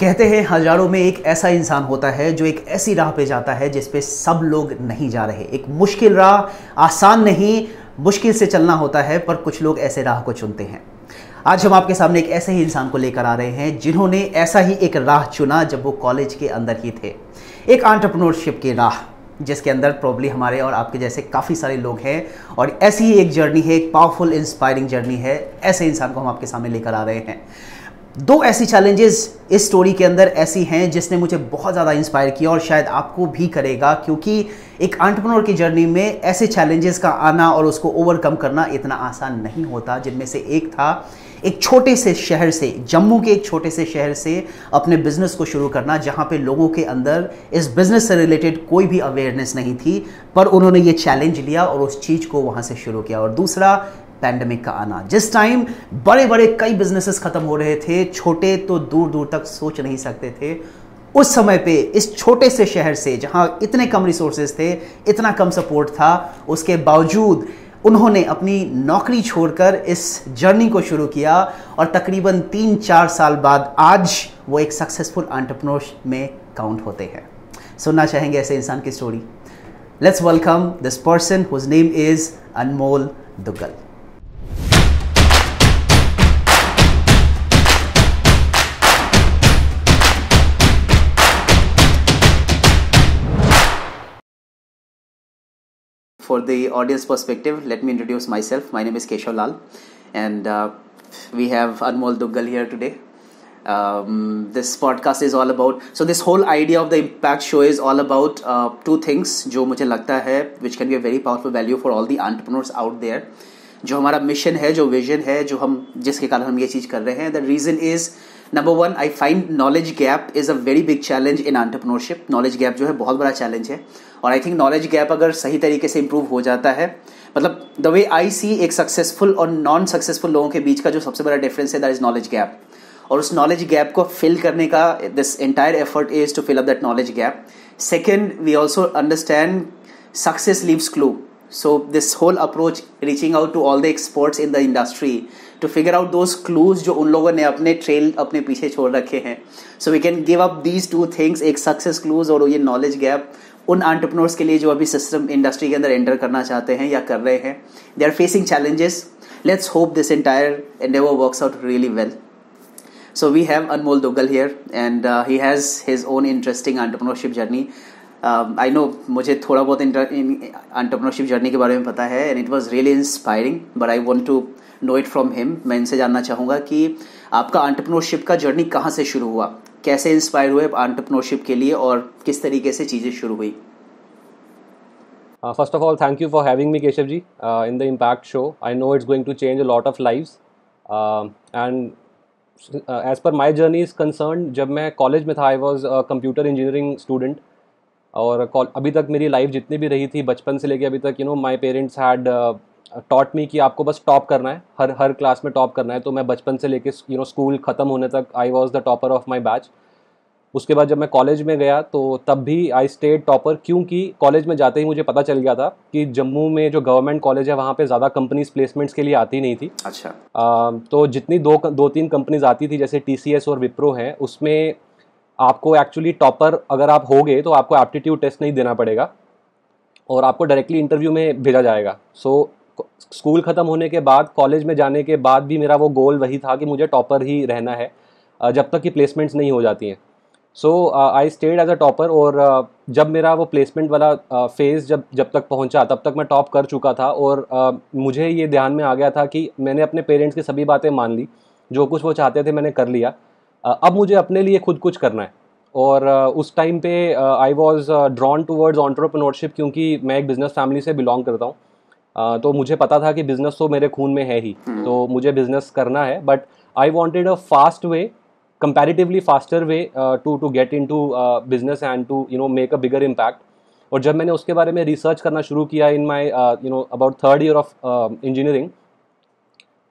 कहते हैं, हज़ारों में एक ऐसा इंसान होता है जो एक ऐसी राह पे जाता है जिस पे सब लोग नहीं जा रहे। एक मुश्किल राह, आसान नहीं, मुश्किल से चलना होता है, पर कुछ लोग ऐसे राह को चुनते हैं। आज हम आपके सामने एक ऐसे ही इंसान को लेकर आ रहे हैं, जिन्होंने ऐसा ही एक राह चुना जब वो कॉलेज के अंदर ही थे। एक आंट्रप्रनोरशिप की राह, जिसके अंदर प्रॉब्ली हमारे और आपके जैसे काफ़ी सारे लोग हैं, और ऐसी ही एक जर्नी है, एक पावरफुल इंस्पायरिंग जर्नी है, ऐसे इंसान को हम आपके सामने लेकर आ रहे हैं। दो ऐसी चैलेंजेस इस स्टोरी के अंदर ऐसी हैं जिसने मुझे बहुत ज़्यादा इंस्पायर किया और शायद आपको भी करेगा, क्योंकि एक आंट्रप्रनोर की जर्नी में ऐसे चैलेंजेस का आना और उसको ओवरकम करना इतना आसान नहीं होता, जिनमें से एक था, एक छोटे से शहर से, जम्मू के एक छोटे से शहर से अपने बिज़नेस को शुरू करना, जहाँ पे लोगों के अंदर इस बिज़नेस से रिलेटेड कोई भी अवेयरनेस नहीं थी, पर उन्होंने ये चैलेंज लिया और उस चीज़ को वहाँ से शुरू किया। और दूसरा पैंडमिक का आना। जिस टाइम बड़े बड़े कई बिजनेसेस खत्म हो रहे थे, छोटे तो दूर दूर तक सोच नहीं सकते थे। उस समय पे, इस छोटे से शहर से, जहाँ इतने कम रिसोर्सेज थे, इतना कम सपोर्ट था, उसके बावजूद उन्होंने अपनी नौकरी छोड़कर इस जर्नी को शुरू किया और तकरीबन तीन चार साल बाद आज वो एक सक्सेसफुल एंटरप्रेन्योर में काउंट होते हैं। सुनना चाहेंगे ऐसे इंसान की story let's welcome this person whose name is Anmol Duggal for the audience perspective, let me introduce myself. My name is Keshav Lal, and uh, we have Anmol Duggal here today. Um, this podcast is all about so this whole idea of the impact show is all about uh, two things जो मुझे लगता है which can be a very powerful value for all the entrepreneurs out there जो हमारा mission है जो vision है जो हम जिसके कारण हम ये चीज़ कर रहे हैं the reason is number one I find knowledge gap is a very big challenge in entrepreneurship knowledge gap जो है बहुत बड़ा चैलेंज है। और आई थिंक नॉलेज गैप अगर सही तरीके से इंप्रूव हो जाता है मतलब द वे आई सी एक सक्सेसफुल और नॉन सक्सेसफुल लोगों के बीच का जो सबसे बड़ा डिफरेंस है दैट इज़ नॉलेज गैप और उस नॉलेज गैप को फिल करने का this entire effort is to fill up that knowledge gap second we also understand success leaves clue so this whole approach reaching out to all the experts in the industry to figure out those clues जो उन लोगों ने अपने trail अपने पीछे छोड़ रखे हैं। So we can give up these two things एक सक्सेस क्लूज और ये नॉलेज गैप उन एंटरप्रेन्योर्स के लिए जो अभी सिस्टम इंडस्ट्री के अंदर एंटर करना चाहते हैं या कर रहे हैं। They are facing challenges let's hope this entire endeavour works out really well So we have Anmol Duggal here, and uh, he has his own interesting entrepreneurship journey. I um, know मुझे थोड़ा बहुत entrepreneurship journey के बारे में पता है and it was really inspiring but I want to know it from him मैं इनसे जानना चाहूँगा कि आपका एंटरप्रनरशिप का जर्नी कहाँ से शुरू हुआ? कैसे इंस्पायर हुए एंटरप्रनरशिप के लिए और किस तरीके से चीज़ें शुरू हुई? First of all thank you for having me Keshav ji in the impact show I know it's going to change a lot of lives and as per my journey is concern जब मैं college में था I was computer engineering student और अभी तक मेरी life जितनी भी रही थी बचपन से लेके अभी तक you know my parents had taught me कि आपको बस टॉप करना है हर हर क्लास में टॉप करना है। तो मैं बचपन से लेके यू नो स्कूल ख़त्म होने तक I was the topper of my batch उसके बाद जब मैं कॉलेज में गया तो तब भी आई स्टेट टॉपर क्योंकि कॉलेज में जाते ही मुझे पता चल गया था कि जम्मू में जो गवर्नमेंट कॉलेज है वहाँ पे ज़्यादा कंपनीज़ प्लेसमेंट्स के लिए आती नहीं थी। अच्छा। आ, तो जितनी दो दो तीन कंपनीज़ आती थी जैसे TCS और विप्रो हैं उसमें आपको एक्चुअली टॉपर अगर आप होगे तो आपको एप्टीट्यूड टेस्ट नहीं देना पड़ेगा और आपको डायरेक्टली इंटरव्यू में भेजा जाएगा। सो so, स्कूल ख़त्म होने के बाद कॉलेज में जाने के बाद भी मेरा वो गोल वही था कि मुझे टॉपर ही रहना है जब तक कि प्लेसमेंट्स नहीं हो जाती हैं। So I stayed as a topper और uh, जब मेरा वो प्लेसमेंट वाला फ़ेज़ uh, जब जब तक पहुँचा तब तक मैं टॉप कर चुका था और uh, मुझे ये ध्यान में आ गया था कि मैंने अपने पेरेंट्स की सभी बातें मान ली जो कुछ वो चाहते थे मैंने कर लिया। अब मुझे अपने लिए खुद कुछ करना है। और उस टाइम पे I was drawn towards entrepreneurship क्योंकि मैं एक बिज़नेस फैमिली से बिलोंग करता हूँ। तो मुझे पता था कि बिज़नेस तो मेरे खून में है ही। hmm. तो मुझे बिज़नेस करना है but I wanted a fast way comparatively faster way to to get into business and to you know make a bigger impact और जब मैंने उसके बारे में रिसर्च करना शुरू किया in my you know about third year of engineering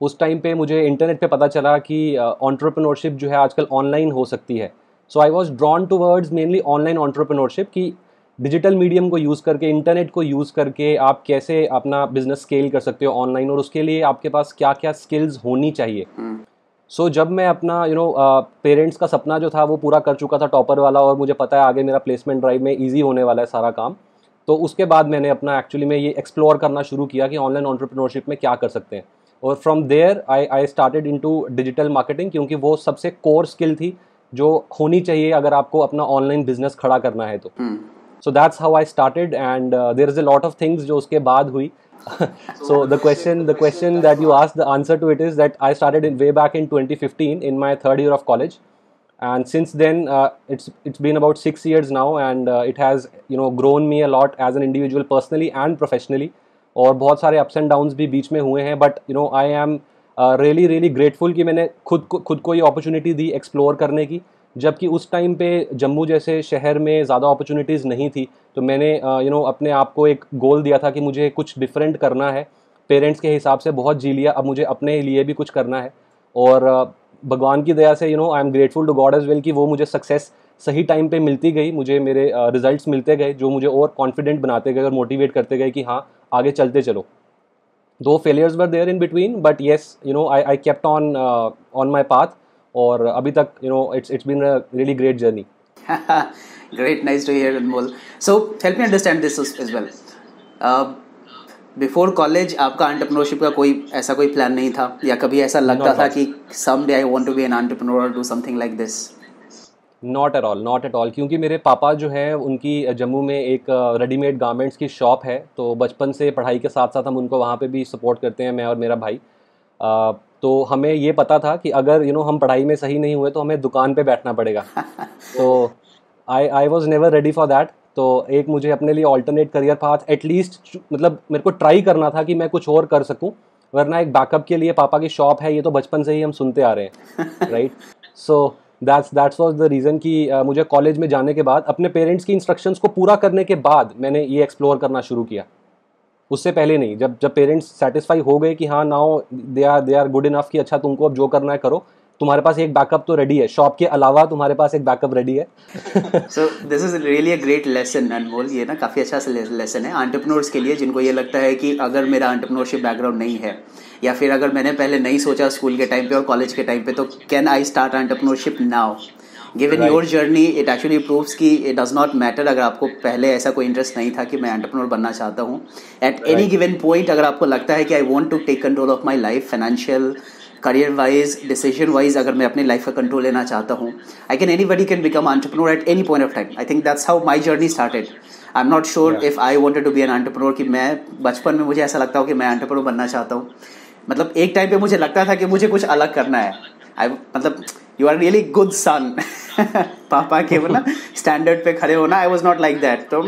उस टाइम पे मुझे इंटरनेट पे पता चला कि ऑन्टरप्रनोरशिप जो है आजकल ऑनलाइन हो सकती है। So I was drawn towards mainly online entrepreneurship की डिजिटल मीडियम को यूज़ करके इंटरनेट को यूज़ करके आप कैसे अपना बिज़नेस स्केल कर सकते हो ऑनलाइन और उसके लिए आपके पास क्या क्या स्किल्स होनी चाहिए। सो so, जब मैं अपना यू नो पेरेंट्स का सपना जो था वो पूरा कर चुका था टॉपर वाला और मुझे पता है आगे मेरा प्लेसमेंट ड्राइव में ईजी होने वाला है सारा काम तो उसके बाद मैंने अपना एक्चुअली में ये एक्सप्लोर करना शुरू किया कि ऑनलाइन ऑन्टरप्रिनोरशिप में क्या कर सकते हैं। और from there I I started into digital marketing क्योंकि वो सबसे कोर स्किल थी जो होनी चाहिए अगर आपको अपना ऑनलाइन बिज़नेस खड़ा करना है तो। So that's how I started and there is a lot of things जो उसके बाद हुई। So the question the question that you ask the answer to it is that I started in way back in twenty fifteen in my third year of college and since then it's it's been about six years now and it has you know grown me a lot as an individual personally and professionally और बहुत सारे ups and downs भी बीच में हुए हैं but you know I am really really grateful कि मैंने खुद को खुद को ये अपॉर्चुनिटी दी एक्सप्लोर करने की। जबकि उस टाइम पे जम्मू जैसे शहर में ज़्यादा अपॉर्चुनिटीज़ नहीं थी तो मैंने यू नो अपने आप को एक गोल दिया था कि मुझे कुछ डिफरेंट करना है। पेरेंट्स के हिसाब से बहुत जी लिया, अब मुझे अपने लिए भी कुछ करना है। और भगवान की दया से you know I am grateful to God as well कि वो मुझे सक्सेस सही टाइम पे मिलती गई मुझे मेरे रिजल्ट्स मिलते गए जो मुझे और कॉन्फिडेंट बनाते गए और मोटिवेट करते गए कि हाँ आगे चलते चलो। Though failures were there in between but yes you know I I kept on on my path और अभी तक you know it's it's been a really great journey great nice to hear Anmol. So help me understand this as well. Uh, before college आपका entrepreneurship का कोई ऐसा कोई plan नहीं था? या कभी ऐसा लगता था कि someday I want to be an entrepreneur do something like this not at all not at all क्योंकि मेरे पापा जो हैं उनकी जम्मू में एक रेडीमेड गारमेंट्स की शॉप है तो बचपन से पढ़ाई के साथ साथ हम उनको वहाँ पे भी सपोर्ट करते हैं मैं और मेरा भाई। तो हमें ये पता था कि अगर यू you नो know, हम पढ़ाई में सही नहीं हुए तो हमें दुकान पे बैठना पड़ेगा। तो I I was never ready for that तो एक मुझे अपने लिए ऑल्टरनेट करियर पाथ एटलीस्ट मतलब मेरे को ट्राई करना था कि मैं कुछ और कर सकूँ वरना एक बैकअप के लिए पापा की शॉप है ये तो बचपन से ही हम सुनते आ रहे हैं right so that's that's was the reason कि uh, मुझे कॉलेज में जाने के बाद अपने पेरेंट्स की इंस्ट्रक्शंस को पूरा करने के बाद मैंने ये एक्सप्लोर करना शुरू किया। उससे पहले नहीं जब जब पेरेंट्स सेटिस्फाई हो गए कि हाँ now they are they are good enough कि अच्छा तुमको अब जो करना है करो तुम्हारे पास एक बैकअप तो रेडी है। शॉप के अलावा तुम्हारे पास एक बैकअप रेडी है। So this is really a great lesson Anmol. ये ना काफ़ी अच्छा लेसन है। एंटरप्रेन्योर्स के लिए जिनको ये लगता है कि अगर मेरा एंटरप्रेन्योरशिप बैकग्राउंड नहीं है या फिर अगर मैंने पहले नहीं सोचा स्कूल के टाइम पे और कॉलेज के टाइम पे तो can I start entrepreneurship now given your journey it actually proves कि इट डज नॉट मैटर अगर आपको पहले ऐसा कोई इंटरेस्ट नहीं था कि मैं एंटरप्रेन्योर बनना चाहता हूँ। एट एनी गिवन पॉइंट अगर आपको लगता है कि I want to take control of my life financial career wise decision wise अगर मैं अपनी लाइफ का कंट्रोल लेना चाहता हूँ I can anybody can become entrepreneur at any point of time I think that's how my journey started I am not sure if I wanted to be an entrepreneur कि मैं बचपन में मुझे ऐसा लगता हो कि मैं एंटरप्रेन्योर बनना चाहता हूँ। मतलब एक टाइम पे मुझे लगता था कि मुझे कुछ अलग करना है। आई मतलब you are really good son पापा के वो ना स्टैंडर्ड पे खड़े होना I was not like that तो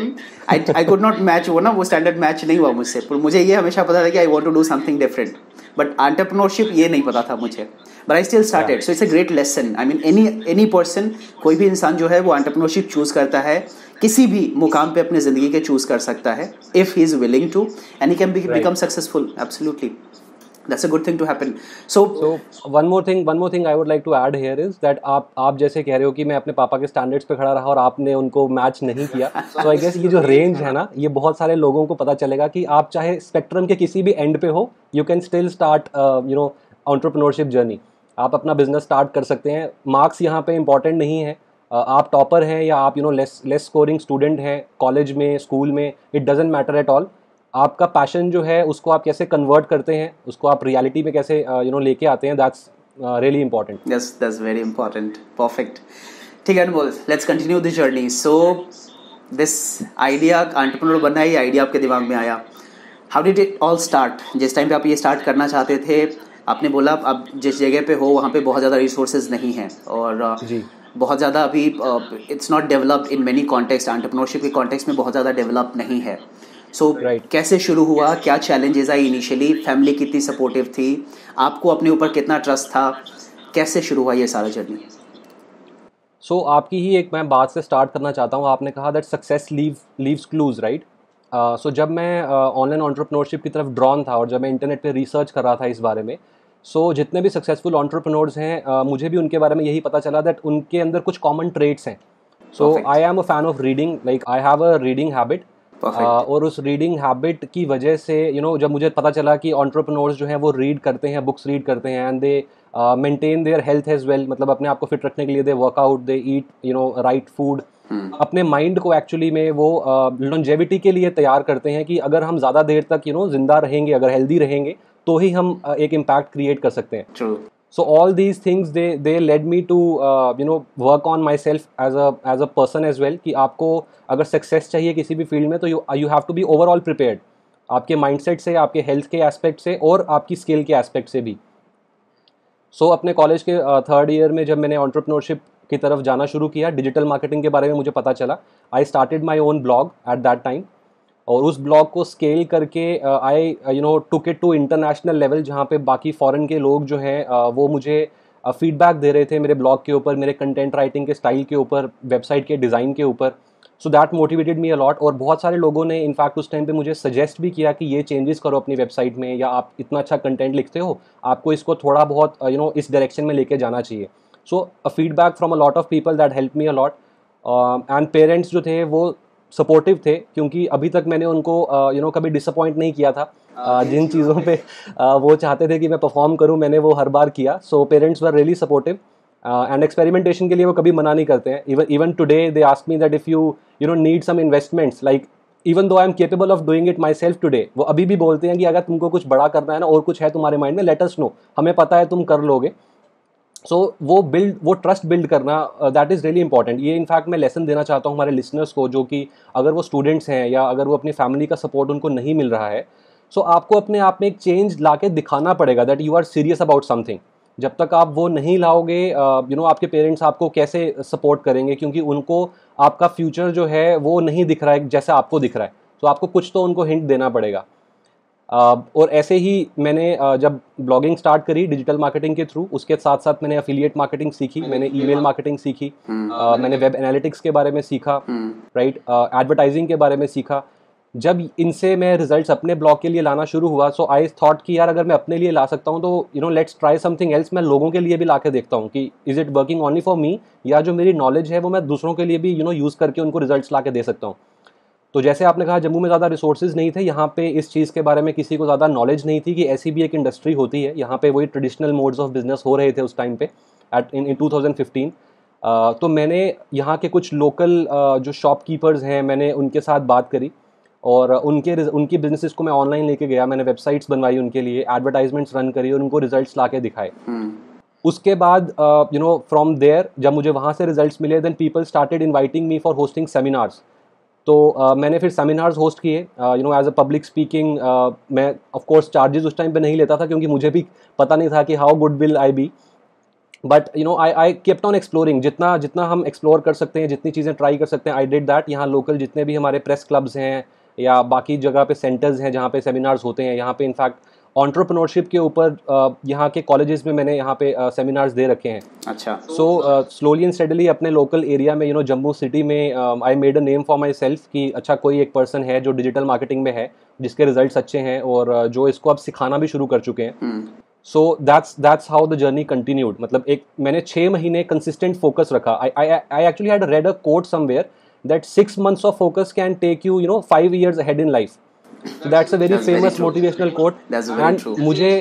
I I could not match वो ना वो स्टैंडर्ड मैच नहीं हुआ मुझसे पर मुझे ये हमेशा पता था कि I want to do something different but entrepreneurship ये नहीं पता था मुझे but I still started so it's a great lesson I mean any any person कोई भी इंसान जो है वो एंटरप्रनोरशिप चूज़ करता है किसी भी मुकाम पे अपनी ज़िंदगी के चूज़ कर सकता है if he is willing to and he can become successful absolutely that's a good thing to happen. So so one more thing one more thing i would like to add here is that आप आप जैसे कह रहे हो कि मैं अपने पापा के स्टैंडर्ड्स पे खड़ा रहा और आपने उनको मैच नहीं किया so आई गेस ये जो रेंज है ना ये बहुत सारे लोगों को पता चलेगा कि आप चाहे स्पेक्ट्रम के किसी भी एंड पे हो you can still start you know entrepreneurship journey आप अपना बिज़नेस स्टार्ट कर सकते हैं। मार्क्स यहाँ पे इंपॉर्टेंट नहीं है। Uh, आप टॉपर हैं या आप you know less less scoring student हैं कॉलेज में स्कूल में it doesn't matter at all आपका पैशन जो है उसको आप कैसे कन्वर्ट करते हैं? उसको आप रियलिटी में कैसे यू नो लेके आते हैं? That's really important yes that's very important perfect ठीक है Anmol let's continue this journey so this idea entrepreneur बनना है ये आइडिया आपके दिमाग में आया. How did it all start जिस टाइम पे आप ये स्टार्ट करना चाहते थे आपने बोला आप जिस जगह पे हो वहाँ पे बहुत ज़्यादा रिसोर्सेज नहीं हैं. और जी। बहुत ज़्यादा अभी it's not developed in many context entrepreneurship के कॉन्टेक्स्ट में बहुत ज़्यादा डेवलप नहीं है. सो so, right. कैसे शुरू हुआ? क्या चैलेंजेस आई इनिशियली फैमिली कितनी सपोर्टिव थी? आपको अपने ऊपर कितना ट्रस्ट था? कैसे शुरू हुआ ये सारा जर्नी सो so, आपकी ही एक मैं बात से स्टार्ट करना चाहता हूँ। आपने कहा that success leave leaves clues right so जब मैं ऑनलाइन uh, ऑन्टरप्रनोरशिप की तरफ़ ड्रॉन था और जब मैं इंटरनेट पे रिसर्च कर रहा था इस बारे में सो so, जितने भी सक्सेसफुल ऑन्टरप्रनोर्स हैं uh, मुझे भी उनके बारे में यही पता चला दैट उनके अंदर कुछ कॉमन ट्रेड्स हैं। So I am a fan of reading like I have a reading habit और उस रीडिंग हैबिट की वजह से यू you नो know, जब मुझे पता चला कि ऑन्टरप्रनोर्स जो हैं वो रीड करते हैं बुक्स रीड करते हैं and they maintain their health as well मतलब अपने आप को फिट रखने के लिए they work out they eat you know right food अपने माइंड को एक्चुअली में वो लॉन्जेविटी uh, के लिए तैयार करते हैं कि अगर हम ज़्यादा देर तक यू नो ज़िंदा रहेंगे अगर हेल्दी रहेंगे तो ही हम uh, एक इम्पैक्ट क्रिएट कर सकते हैं। So all these things they they led me to uh, you know work on myself as a as a person as well कि आपको अगर सक्सेस चाहिए किसी भी फ़ील्ड में तो you you have to be overall prepared आपके mindset से आपके हेल्थ के एस्पेक्ट से और आपकी स्किल के एस्पेक्ट से भी. सो so, अपने कॉलेज के थर्ड uh, ईयर में जब मैंने ऑन्टरप्रनोरशिप की तरफ़ जाना शुरू किया डिजिटल मार्केटिंग के बारे में मुझे पता चला I started my own blog at that time और उस ब्लॉग को स्केल करके I you know took it to international level जहाँ पे बाकी फॉरेन के लोग जो हैं uh, वो मुझे फीडबैक uh, दे रहे थे मेरे ब्लॉग के ऊपर मेरे कंटेंट राइटिंग के स्टाइल के ऊपर वेबसाइट के डिज़ाइन के ऊपर। So that motivated me a lot और बहुत सारे लोगों ने इनफैक्ट उस टाइम पे मुझे सजेस्ट भी किया कि ये चेंजेस करो अपनी वेबसाइट में या आप इतना अच्छा कंटेंट लिखते हो आपको इसको थोड़ा बहुत you uh, know you know, इस डायरेक्शन में लेके जाना चाहिए। So feedback from a lot of people that help me a lot and parents जो थे वो सपोर्टिव थे क्योंकि अभी तक मैंने उनको यू नो कभी डिसअपॉइंट नहीं किया था। uh, जिन चीज़ों पे uh, वो चाहते थे कि मैं परफॉर्म करूँ मैंने वो हर बार किया। So parents were really supportive and experimentation के लिए वो कभी मना नहीं करते हैं। Even even today they ask me that if you you know need some investments like even though I am capable of doing it myself today वो अभी भी बोलते हैं कि अगर तुमको कुछ बड़ा करना है ना और कुछ है तुम्हारे माइंड में लेटस नो हमें पता है तुम कर लोगे। सो so, वो बिल्ड वो ट्रस्ट बिल्ड करना दैट इज़ रियली इंपॉर्टेंट ये इनफैक्ट मैं लेसन देना चाहता हूँ हमारे लिसनर्स को जो कि अगर वो स्टूडेंट्स हैं या अगर वो अपनी फैमिली का सपोर्ट उनको नहीं मिल रहा है सो so, आपको अपने आप में एक चेंज ला के दिखाना पड़ेगा that you are serious about something जब तक आप वो नहीं लाओगे यू uh, नो आपके पेरेंट्स आपको कैसे सपोर्ट करेंगे क्योंकि उनको आपका फ्यूचर जो है वो नहीं दिख रहा है जैसे आपको दिख रहा है। तो so आपको कुछ तो उनको हिंट देना पड़ेगा। और ऐसे ही मैंने जब ब्लॉगिंग स्टार्ट करी डिजिटल मार्केटिंग के थ्रू उसके साथ साथ मैंने अफिलिएट मार्केटिंग सीखी मैंने ईमेल मार्केटिंग सीखी हम्म। मैंने वेब एनालिटिक्स के बारे में सीखा राइट हम्म। एडवर्टाइजिंग के बारे में सीखा जब इनसे मैं रिजल्ट्स अपने ब्लॉग के लिए लाना शुरू हुआ सो आई थॉट कि यार अगर मैं अपने लिए ला सकता हूँ तो you know let's try something else मैं लोगों के लिए भी ला के देखता हूँ कि is it working only for me या जो मेरी नॉलेज है वो मैं दूसरों के लिए भी यू नो यूज़ करके उनको रिजल्ट्स ला के दे सकता हूँ तो जैसे आपने कहा जम्मू में ज़्यादा रिसोर्सेज नहीं थे यहाँ पे इस चीज़ के बारे में किसी को ज़्यादा नॉलेज नहीं थी कि ऐसी भी एक इंडस्ट्री होती है। यहाँ पे वही ट्रेडिशनल मोड्स ऑफ़ बिज़नेस हो रहे थे उस टाइम पे at in two thousand fifteen तो मैंने यहाँ के कुछ लोकल uh, जो शॉपकीपर्स हैं मैंने उनके साथ बात करी और उनके उनकी बिजनेसेस को मैं ऑनलाइन लेके गया। मैंने वेबसाइट्स बनवाई उनके लिए एडवर्टाइजमेंट्स रन करी और उनको रिजल्ट्स ला के दिखाए। हम्म। उसके बाद यू नो फ्रॉम देयर जब मुझे वहाँ से रिजल्ट्स मिले then people started inviting me for hosting seminars तो मैंने फिर सेमिनार्स होस्ट किए। You know as a public speaking मैं ऑफ़ कोर्स चार्जेस उस टाइम पे नहीं लेता था क्योंकि मुझे भी पता नहीं था कि how good will I be but you know I I kept on exploring जितना जितना हम एक्सप्लोर कर सकते हैं, जितनी चीज़ें ट्राई कर सकते हैं आई डिड दैट यहाँ लोकल जितने भी हमारे प्रेस क्लब्स हैं या बाकी जगह पे सेंटर्स हैं जहाँ पे सेमिनार्स होते हैं, यहाँ पे इनफैक्ट ऑन्टरप्रनोरशिप के ऊपर यहाँ के कॉलेजेस में मैंने यहाँ पे सेमिनार्स दे रखे हैं। अच्छा। सो स्लोली एंड स्टडली अपने लोकल एरिया में यू नो जम्मू सिटी में I made a name for myself कि अच्छा कोई एक पर्सन है जो डिजिटल मार्केटिंग में है जिसके रिज़ल्ट अच्छे हैं और जो इसको अब सिखाना भी शुरू कर चुके हैं। So that's that's how the journey continued मतलब एक मैंने छः महीने कंसिस्टेंट फोकस रखा। I I actually had read a quote somewhere that six months of focus can take you you know five years head in life so that's a very that's famous very motivational quote. That's very and true. मुझे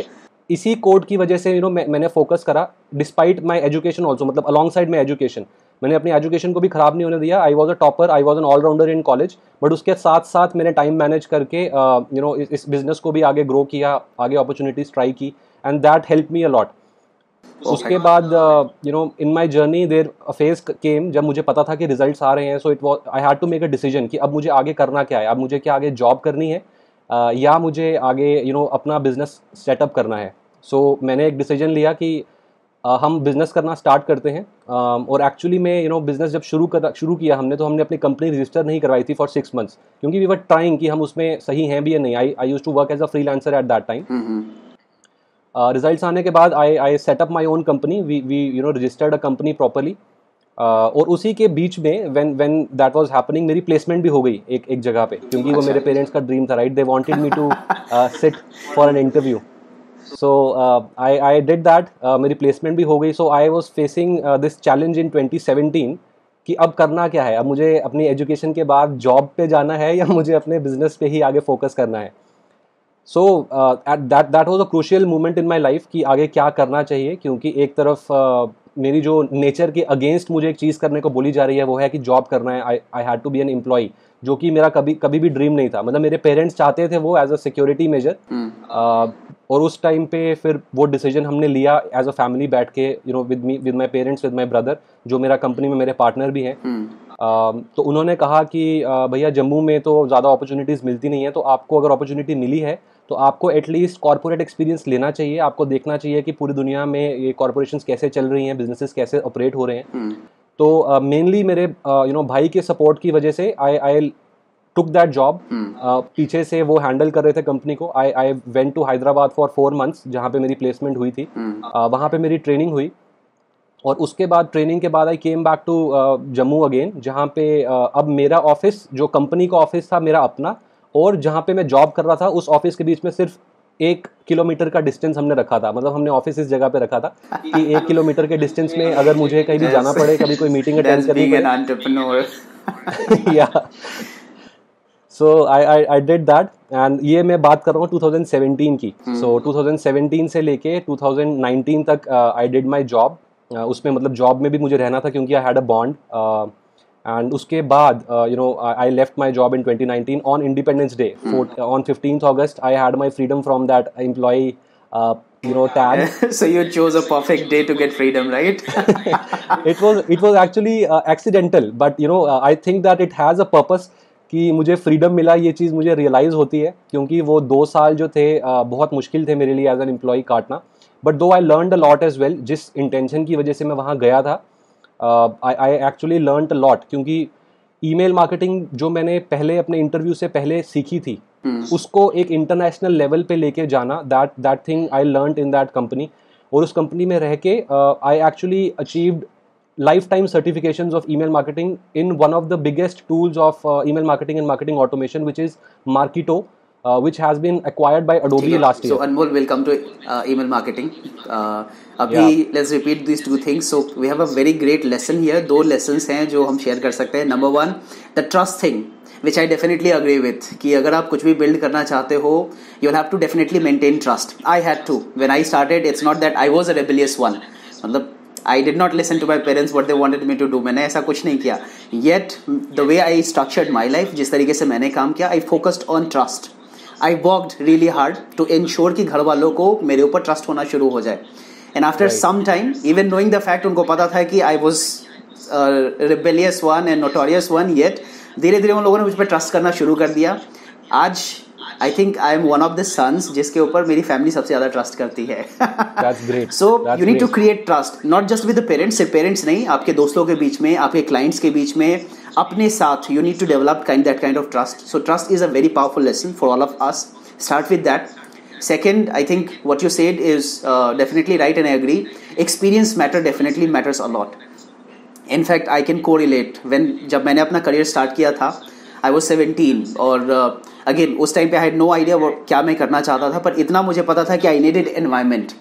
इसी quote की वजह से you know मैंने focus करा despite my education also मतलब alongside my education मैंने अपनी एजुकेशन को भी खराब नहीं होने दिया. I was a topper I was an allrounder in college but उसके साथ साथ मैंने टाइम मैनेज करके यू नो इस बिज़नेस को भी आगे ग्रो किया आगे अपॉर्चुनिटीज़ ट्राई की and that help me a lot उसके बाद you know in my journey there phase came जब मुझे पता था कि रिज़ल्ट आ रहे हैं so it was I had to make a decision कि अब मुझे आगे करना क्या है अब मुझे क्या आगे जॉब करनी है या मुझे आगे यू you नो know, अपना बिज़नेस सेटअप करना है। सो so, मैंने एक डिसीज़न लिया कि uh, हम बिज़नेस करना स्टार्ट करते हैं। uh, और एक्चुअली में यू नो बिज़नेस जब शुरू कर शुरू किया हमने तो हमने अपनी कंपनी रजिस्टर नहीं करवाई थी फॉर सिक्स मंथ्स क्योंकि वी वर ट्राइंग कि हम उसमें सही हैं भी या नहीं। I I use to work as a free at that time results आने के बाद I I setup my own company we we you know registered a company properly और उसी के बीच में when when that was happening मेरी placement भी हो गई एक एक जगह पे क्योंकि वो मेरे पेरेंट्स का ड्रीम था right they wanted me to sit for an interview so I I did that मेरी प्लेसमेंट भी हो गई. So I was facing this challenge in 2017 कि अब करना क्या है? अब मुझे अपनी एजुकेशन के बाद जॉब पे जाना है या मुझे अपने बिज़नेस पे ही आगे फोकस करना है? So that that was a crucial moment in my life कि आगे क्या करना चाहिए क्योंकि एक तरफ़ uh, मेरी जो नेचर के अगेंस्ट मुझे एक चीज़ करने को बोली जा रही है वो है कि जॉब करना है। I I had to be an employee जो कि मेरा कभी कभी भी ड्रीम नहीं था। मतलब मेरे पेरेंट्स चाहते थे वो एज अ सिक्योरिटी मेजर और उस टाइम पे फिर वो डिसीज़न हमने लिया एज अ फैमिली बैठ के you know with me with my parents with my brother जो मेरा कंपनी में मेरे पार्टनर भी हैं। uh, तो उन्होंने कहा कि भैया जम्मू में तो ज़्यादा अपॉर्चुनिटीज़ मिलती नहीं है तो आपको अगर अपॉर्चुनिटी मिली है तो आपको एटलीस्ट कॉर्पोरेट एक्सपीरियंस लेना चाहिए। आपको देखना चाहिए कि पूरी दुनिया में ये कॉरपोरेशन कैसे चल रही हैं बिजनेसेस कैसे ऑपरेट हो रहे हैं। तो मेनली मेरे यू नो भाई के सपोर्ट की वजह से आई आई टुक दैट जॉब पीछे से वो हैंडल कर रहे थे कंपनी को। I I went to Hyderabad for four months जहाँ पे मेरी प्लेसमेंट हुई थी। uh, वहाँ पे मेरी ट्रेनिंग हुई। और उसके बाद ट्रेनिंग के बाद I came back to Jammu again जहाँ पे uh, अब मेरा ऑफ़िस जो कंपनी का ऑफ़िस था मेरा अपना और जहाँ पे मैं जॉब कर रहा था उस ऑफ़िस के बीच में सिर्फ़ एक किलोमीटर का डिस्टेंस हमने रखा था। मतलब हमने ऑफ़िस इस जगह पे रखा था कि एक किलोमीटर के डिस्टेंस में अगर मुझे कहीं भी जाना पड़े कभी कोई मीटिंग अटेंड करनी या so I I I did that and ये मैं बात कर रहा हूँ 2017 की। सो so, 2017 से लेके 2019 तक आई डिड माई जॉब उसमें मतलब जॉब में भी मुझे रहना था क्योंकि I had a bond and उसके बाद you know I left my job in 2019 on Independence Day on fifteenth August I had my freedom from that employee you know tag. So you chose a perfect day to get freedom right? It was it was actually uh, accidental but you know uh, i think that it has a purpose कि मुझे freedom मिला ये चीज़ मुझे realise होती है क्योंकि वो दो साल जो थे बहुत मुश्किल थे मेरे लिए एज एन एम्प्लॉय काटना। But though I learn a lot as well जिस इंटेंशन की वजह से मैं वहाँ गया था I actually learn a lot क्योंकि ईमेल मार्केटिंग जो मैंने पहले अपने इंटरव्यू से पहले सीखी थी hmm. उसको एक इंटरनेशनल लेवल पे लेके जाना that that thing I learn in that company और उस कंपनी में रह के I actually achieved lifetime certifications of email marketing in one of the biggest tools of uh, email marketing and marketing automation which is Marketo. Uh, which has been acquired by Adobe last year. So Anmol will come to uh, email marketing. Uh, अभी yeah. let's repeat these two things. So we have a very great lesson here. दो lessons हैं जो हम share कर सकते हैं. Number one, the trust thing. which I definitely agree with कि अगर आप कुछ भी build करना चाहते हो you'll have to definitely maintain trust. I had to. When I started, it's not that I was a rebellious one. मतलब I did not listen to my parents what they wanted me to do मैंने ऐसा कुछ नहीं किया yet the way I structured my life जिस तरीके से मैंने काम किया I focused on trust I worked really hard to ensure कि घर वालों को मेरे ऊपर ट्रस्ट होना शुरू हो जाए। And after some time even knowing the fact उनको पता था कि I was rebellious one and notorious one yet धीरे धीरे उन लोगों ने मुझ पर ट्रस्ट करना शुरू कर दिया। आज I think I am one of the sons जिसके ऊपर मेरी फैमिली सबसे ज़्यादा ट्रस्ट करती है। So you need to create trust not just with the parents सिर्फ़ पेरेंट्स नहीं आपके दोस्तों के बीच में आपके क्लाइंट्स के बीच में अपने साथ you need to develop kind that kind of trust so trust is a very powerful lesson for all of us start with that second i think what you said is uh, definitely right and i agree. Experience matter definitely matters a lot. In fact i can correlate. When जब मैंने अपना career start किया था I was seventeen और again उस time पे I had no idea क्या मैं करना चाहता था पर इतना मुझे पता था कि I needed environment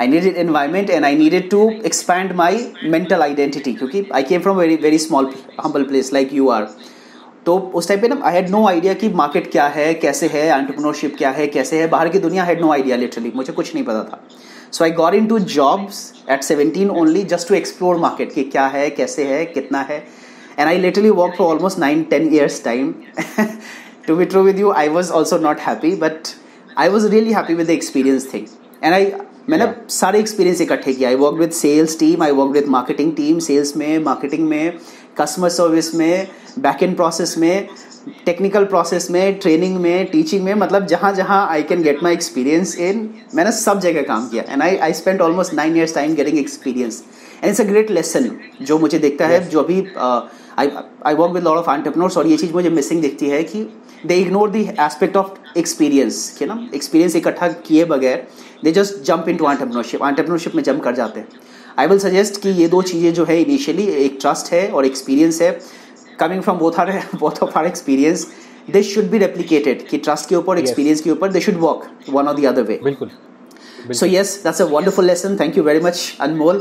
I needed environment and I needed to expand my mental identity क्योंकि I came from very very small humble place like you are तो उस टाइम पे ना आई हैड नो आइडिया कि मार्केट क्या है कैसे है एंटरप्रेन्योरशिप क्या है कैसे है। बाहर की दुनिया हैड नो आइडिया लिटरली मुझे कुछ नहीं पता था। So I got into jobs at seventeen only just to explore market कि क्या है कैसे है कितना है। And I literally work for almost nine ten years time. to be true with you, I was also not happy, but I was really happy with the experience thing. And I मैंने yeah. सारे experience इकट्ठे किया I work with sales team I work with marketing team sales में marketing में customer service में back end process में technical process में training में टीचिंग में मतलब जहाँ जहाँ I can get my experience in मैंने सब जगह काम किया and I I spend almost nine years time getting experience and it's a great lesson जो मुझे देखता yes. है जो अभी I I work with lot of entrepreneurs और ये चीज़ मुझे मिसिंग दिखती है कि they ignore the aspect of experience के ना? एक्सपीरियंस इकट्ठा किए बगैर they just jump into entrepreneurship entrepreneurship में जंप कर जाते हैं। आई विल सजेस्ट कि ये दो चीज़ें जो है इनिशियली एक ट्रस्ट है और एक्सपीरियंस है। Coming from both our both of our experience they should be replicated कि ट्रस्ट के ऊपर एक्सपीरियंस के ऊपर they should work one or the other way बिल्कुल। So yes, that's a wonderful lesson. Thank you very much, Anmol.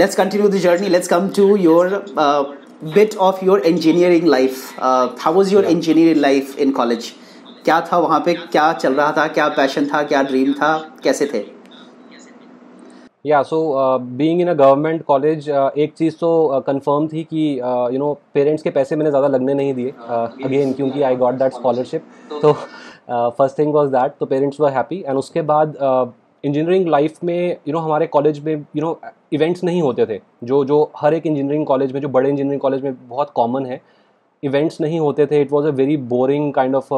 Let's continue the journey. Let's come to your uh, bit of your engineering life. Uh, how was your yeah. engineering life in college? क्या था वहाँ पे? क्या चल रहा था? क्या passion था? क्या ड्रीम था? कैसे थे? या so being in a government college एक चीज़ तो कंफर्म uh, थी कि यू नो पेरेंट्स के पैसे मैंने ज़्यादा लगने नहीं दिए अगेन uh, क्योंकि आई गॉट दैट स्कॉलरशिप तो फ़र्स्ट थिंग वाज दैट तो पेरेंट्स वर हैप्पी एंड उसके बाद इंजीनियरिंग लाइफ में यू you नो know, हमारे कॉलेज में यू नो इवेंट्स नहीं होते थे। जो जो हर एक इंजीनियरिंग कॉलेज में जो बड़े इंजीनियरिंग कॉलेज में बहुत कॉमन है इवेंट्स नहीं होते थे। It was a very boring kind of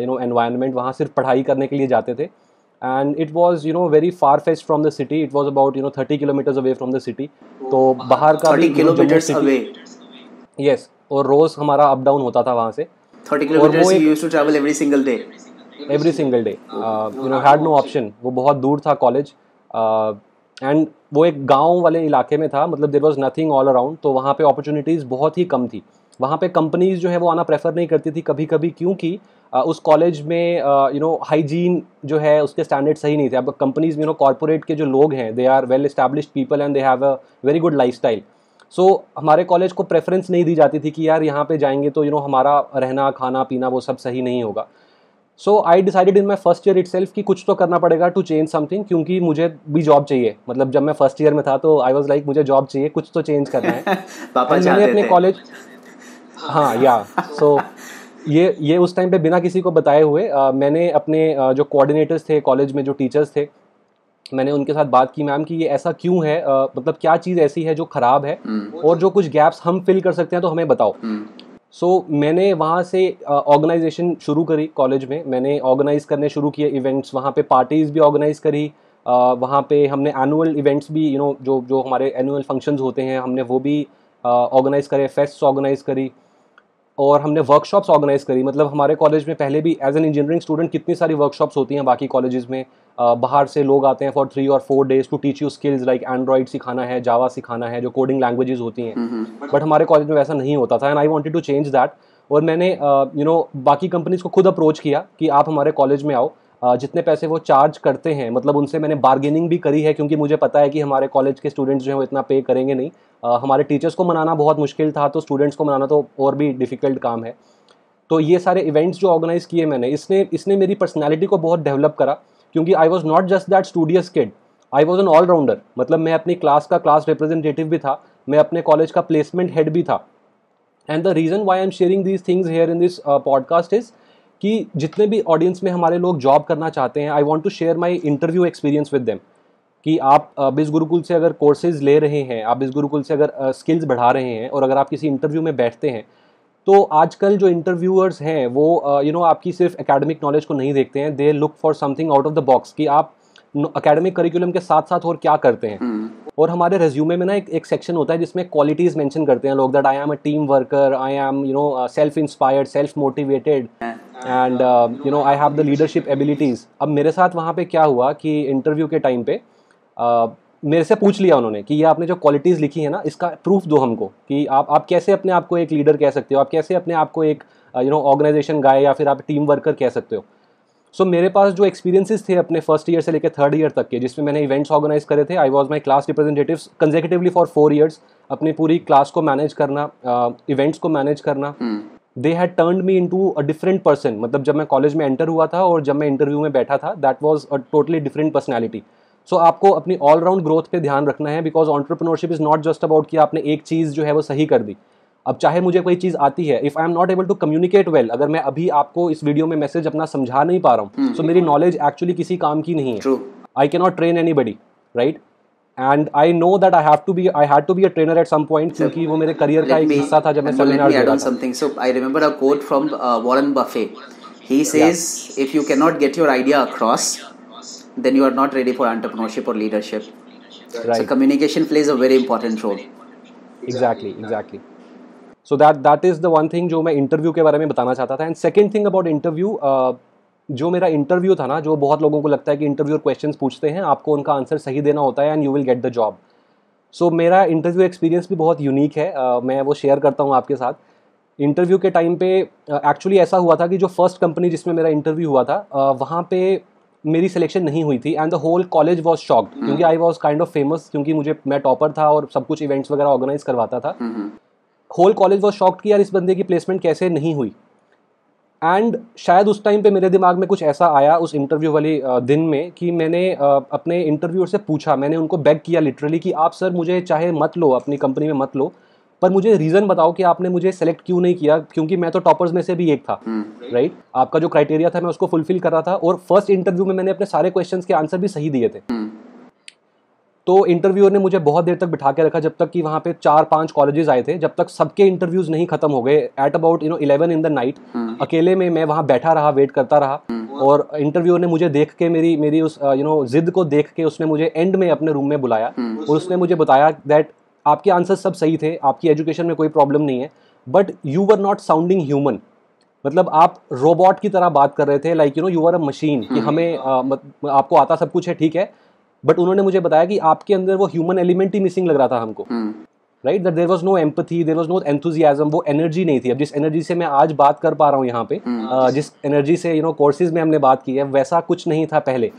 you know environment वहाँ सिर्फ़ पढ़ाई करने के लिए जाते थे। And it was you know very far fetched from the city it was about you know thirty kilometres away from the city तो बाहर का भी किलोमीटर्स अवे यस और रोज हमारा अप डाउन होता था वहाँ से। 30 kilometres you used to travel every single day every single day you know had no option वो बहुत दूर था कॉलेज एंड uh, वो एक गाँव वाले इलाके में था मतलब there was nothing all around तो वहाँ पे अपॉर्चुनिटीज़ बहुत ही कम थी. वहाँ पे कंपनीज़ जो है वो आना प्रेफर नहीं करती थी कभी कभी क्योंकि उस कॉलेज में यू नो हाइजीन जो है उसके स्टैंडर्ड सही नहीं थे. अब कंपनीज़ में नो कॉरपोरेट के जो लोग हैं they are well establish people and they have a very good lifestyle so हमारे कॉलेज को प्रेफरेंस नहीं दी जाती थी कि यार यहाँ पे जाएँगे तो यू you नो know, हमारा रहना खाना पीना वो सब सही नहीं होगा. So I decided in my first year itself कि कुछ तो करना पड़ेगा टू चेंज समथिंग क्योंकि मुझे भी जॉब चाहिए। मतलब जब मैं फ़र्स्ट ईयर में था तो आई वॉज़ लाइक मुझे जॉब चाहिए कुछ तो चेंज करना है। पापा मैंने अपने कॉलेज हाँ या सो ये ये उस टाइम पे बिना किसी को बताए हुए आ, मैंने अपने आ, जो कोऑर्डिनेटर्स थे कॉलेज में जो टीचर्स थे मैंने उनके साथ बात की मैम कि ये ऐसा क्यों है? आ, मतलब क्या चीज़ ऐसी है जो ख़राब है? हम्म। और जो कुछ गैप्स हम फिल कर सकते हैं तो हमें बताओ। सो so, मैंने वहाँ से ऑर्गेनाइजेशन शुरू करी कॉलेज में। मैंने ऑर्गेनाइज करने शुरू किए इवेंट्स वहाँ पे पार्टीज़ भी ऑर्गेनाइज करी। uh, वहाँ पे हमने एनुअल इवेंट्स भी यू you नो know, जो जो हमारे एनुअल फ़ंक्शंस होते हैं हमने वो भी ऑर्गेनाइज करे फेस्ट्स ऑर्गेनाइज करी। और हमने वर्कशॉप्स ऑर्गेनाइज करी। मतलब हमारे कॉलेज में पहले भी एज एन इंजीनियरिंग स्टूडेंट कितनी सारी वर्कशॉप्स होती हैं बाकी कॉलेजेस में। बाहर से लोग आते हैं फॉर थ्री और four days to teach you skills like Android सिखाना है जावा सिखाना है जो कोडिंग लैंग्वेजेस होती हैं। But hmm, hmm. हमारे कॉलेज में वैसा नहीं होता था and I wanted to change that और मैंने you uh, know you know, बाकी कंपनीज़ को खुद अप्रोच किया कि आप हमारे कॉलेज में आओ। जितने पैसे वो चार्ज करते हैं मतलब उनसे मैंने बार्गेनिंग भी करी है, क्योंकि मुझे पता है कि हमारे कॉलेज के स्टूडेंट्स जो हैं वो इतना पे करेंगे नहीं। हमारे टीचर्स को मनाना बहुत मुश्किल था तो स्टूडेंट्स को मनाना तो और भी डिफ़िकल्ट काम है। तो ये सारे इवेंट्स जो ऑर्गेनाइज किए मैंने, इसने इसने मेरी पर्सनैलिटी को बहुत डेवलप करा, क्योंकि I was not just that studious kid I was an allrounder मतलब मैं अपनी क्लास का क्लास रिप्रेजेंटेटिव भी था, मैं अपने कॉलेज का प्लेसमेंट हेड भी था। And the reason why I am sharing these things here in this podcast is कि जितने भी ऑडियंस में हमारे लोग जॉब करना चाहते हैं I want to share my interview experience with them कि आप बिस गुरुकुल से अगर कोर्सेज ले रहे हैं आप बिस गुरुकुल से अगर स्किल्स बढ़ा रहे हैं और अगर आप किसी इंटरव्यू में बैठते हैं तो आजकल जो इंटरव्यूअर्स हैं वो यू you नो know, आपकी सिर्फ़ एकेडमिक नॉलेज को नहीं देखते हैं. They look for something out of the box कि आप अकेडमिक करिकुलम के साथ साथ और क्या करते हैं. हम्म। और हमारे रेज्यूमे में ना एक एक सेक्शन होता है जिसमें क्वालिटीज़ मेंशन करते हैं लोग that I am a team worker I am you know self inspired self motivated and you know I have the leadership abilities अब मेरे साथ वहाँ पे क्या हुआ कि इंटरव्यू के टाइम पे uh, मेरे से पूछ लिया उन्होंने कि ये आपने जो क्वालिटीज़ लिखी है ना इसका प्रूफ दो हमको कि आप आप कैसे अपने आप को एक लीडर कह सकते हो? आप कैसे अपने आप को एक यू नो ऑर्गेनाइजेशन गाए या फिर आप टीम वर्कर कह सकते हो? सो so, मेरे पास जो एक्सपीरियंसेस थे अपने फ़र्स्ट ईयर से लेकर थर्ड ईयर तक के जिसमें मैंने इवेंट्स ऑर्गेनाइज करे थे I was my class representative consecutively for four years अपनी पूरी क्लास को मैनेज करना इवेंट्स uh, को मैनेज करना। They had turn me into a different person मतलब जब मैं कॉलेज में एंटर हुआ था और जब मैं इंटरव्यू में बैठा था that was a totally different personality so आपको अपनी ऑलराउंड ग्रोथ पे ध्यान रखना है because entrepreneurship is not just about कि आपने एक चीज़ जो है वो सही कर दी। अब चाहे मुझे कोई चीज़ आती है if I am not able to communicate well अगर मैं अभी आपको इस वीडियो में मैसेज अपना समझा नहीं पा रहा हूँ सो hmm. so मेरी नॉलेज एक्चुअली किसी काम की नहीं है। I can not train anybody right and I know that I have to be I had to be a trainer at some point क्योंकि वो मेरे करियर का एक हिस्सा था जब मैं सेमिनार दे रहा था। Something so I remember a quote from Warren Buffett he says yeah. if you cannot get your idea across then you are not ready for entrepreneurship or leadership. Right. so communication plays a very important role. Exactly exactly. So that that is the one thing जो मैं interview के बारे में बताना चाहता था. And second thing about interview जो मेरा इंटरव्यू था ना जो बहुत लोगों को लगता है कि इंटरव्यू और क्वेश्चन पूछते हैं आपको उनका आंसर सही देना होता है and you will get the job so मेरा इंटरव्यू एक्सपीरियंस भी बहुत यूनिक है. Uh, मैं वो शेयर करता हूँ आपके साथ. इंटरव्यू के टाइम पे एक्चुअली uh, ऐसा हुआ था कि जो फ़र्स्ट कंपनी जिसमें मेरा इंटरव्यू हुआ था uh, वहाँ पे मेरी सिलेक्शन नहीं हुई थी and the whole college was shocked क्योंकि I was kind of famous क्योंकि मुझे मैं टॉपर था और सब कुछ इवेंट्स वगैरह ऑर्गेनाइज करवाता था. होल कॉलेज वॉज़ शॉक्ड कि यार इस बंदे की प्लेसमेंट कैसे नहीं हुई एंड शायद उस टाइम पे मेरे दिमाग में कुछ ऐसा आया उस इंटरव्यू वाली दिन में कि मैंने अपने इंटरव्यूअर से पूछा मैंने उनको बैक किया लिटरली कि आप सर मुझे चाहे मत लो अपनी कंपनी में मत लो पर मुझे रीज़न बताओ कि आपने मुझे सेलेक्ट क्यों नहीं किया क्योंकि मैं तो टॉपर्स में से भी एक था राइट हम्म। right? आपका जो क्राइटेरिया था मैं उसको फुलफिल कर रहा था और फ़र्स्ट इंटरव्यू में मैंने अपने सारे क्वेश्चंस के आंसर भी सही दिए थे हम्म। तो इंटरव्यूअर ने मुझे बहुत देर तक बिठा के रखा जब तक कि वहाँ पे चार पाँच कॉलेजेस आए थे जब तक सबके इंटरव्यूज़ नहीं खत्म हो गए। At about you know eleven in the night अकेले में मैं वहाँ बैठा रहा वेट करता रहा। और इंटरव्यूअर ने मुझे देख के मेरी मेरी उस यू नो जिद को देख के उसने मुझे एंड में अपने रूम में बुलाया। और उसने मुझे बताया दैट आपके आंसर सब सही थे आपकी एजुकेशन में कोई प्रॉब्लम नहीं है but you were not sounding human मतलब आप रोबोट की तरह बात कर रहे थे like you know you are a machine कि हमें आ, मत, आपको आता सब कुछ है ठीक है बट उन्होंने मुझे बताया कि आपके अंदर वो ह्यूमन एलिमेंट ही मिसिंग लग रहा था हमको। Right that there was no empathy there was no enthusiasm वो एनर्जी नहीं थी। अब जिस एनर्जी से मैं आज बात कर पा रहा हूँ यहाँ पे uh, जिस एनर्जी से यू नो कोर्सेज में हमने बात की है वैसा कुछ नहीं था पहले।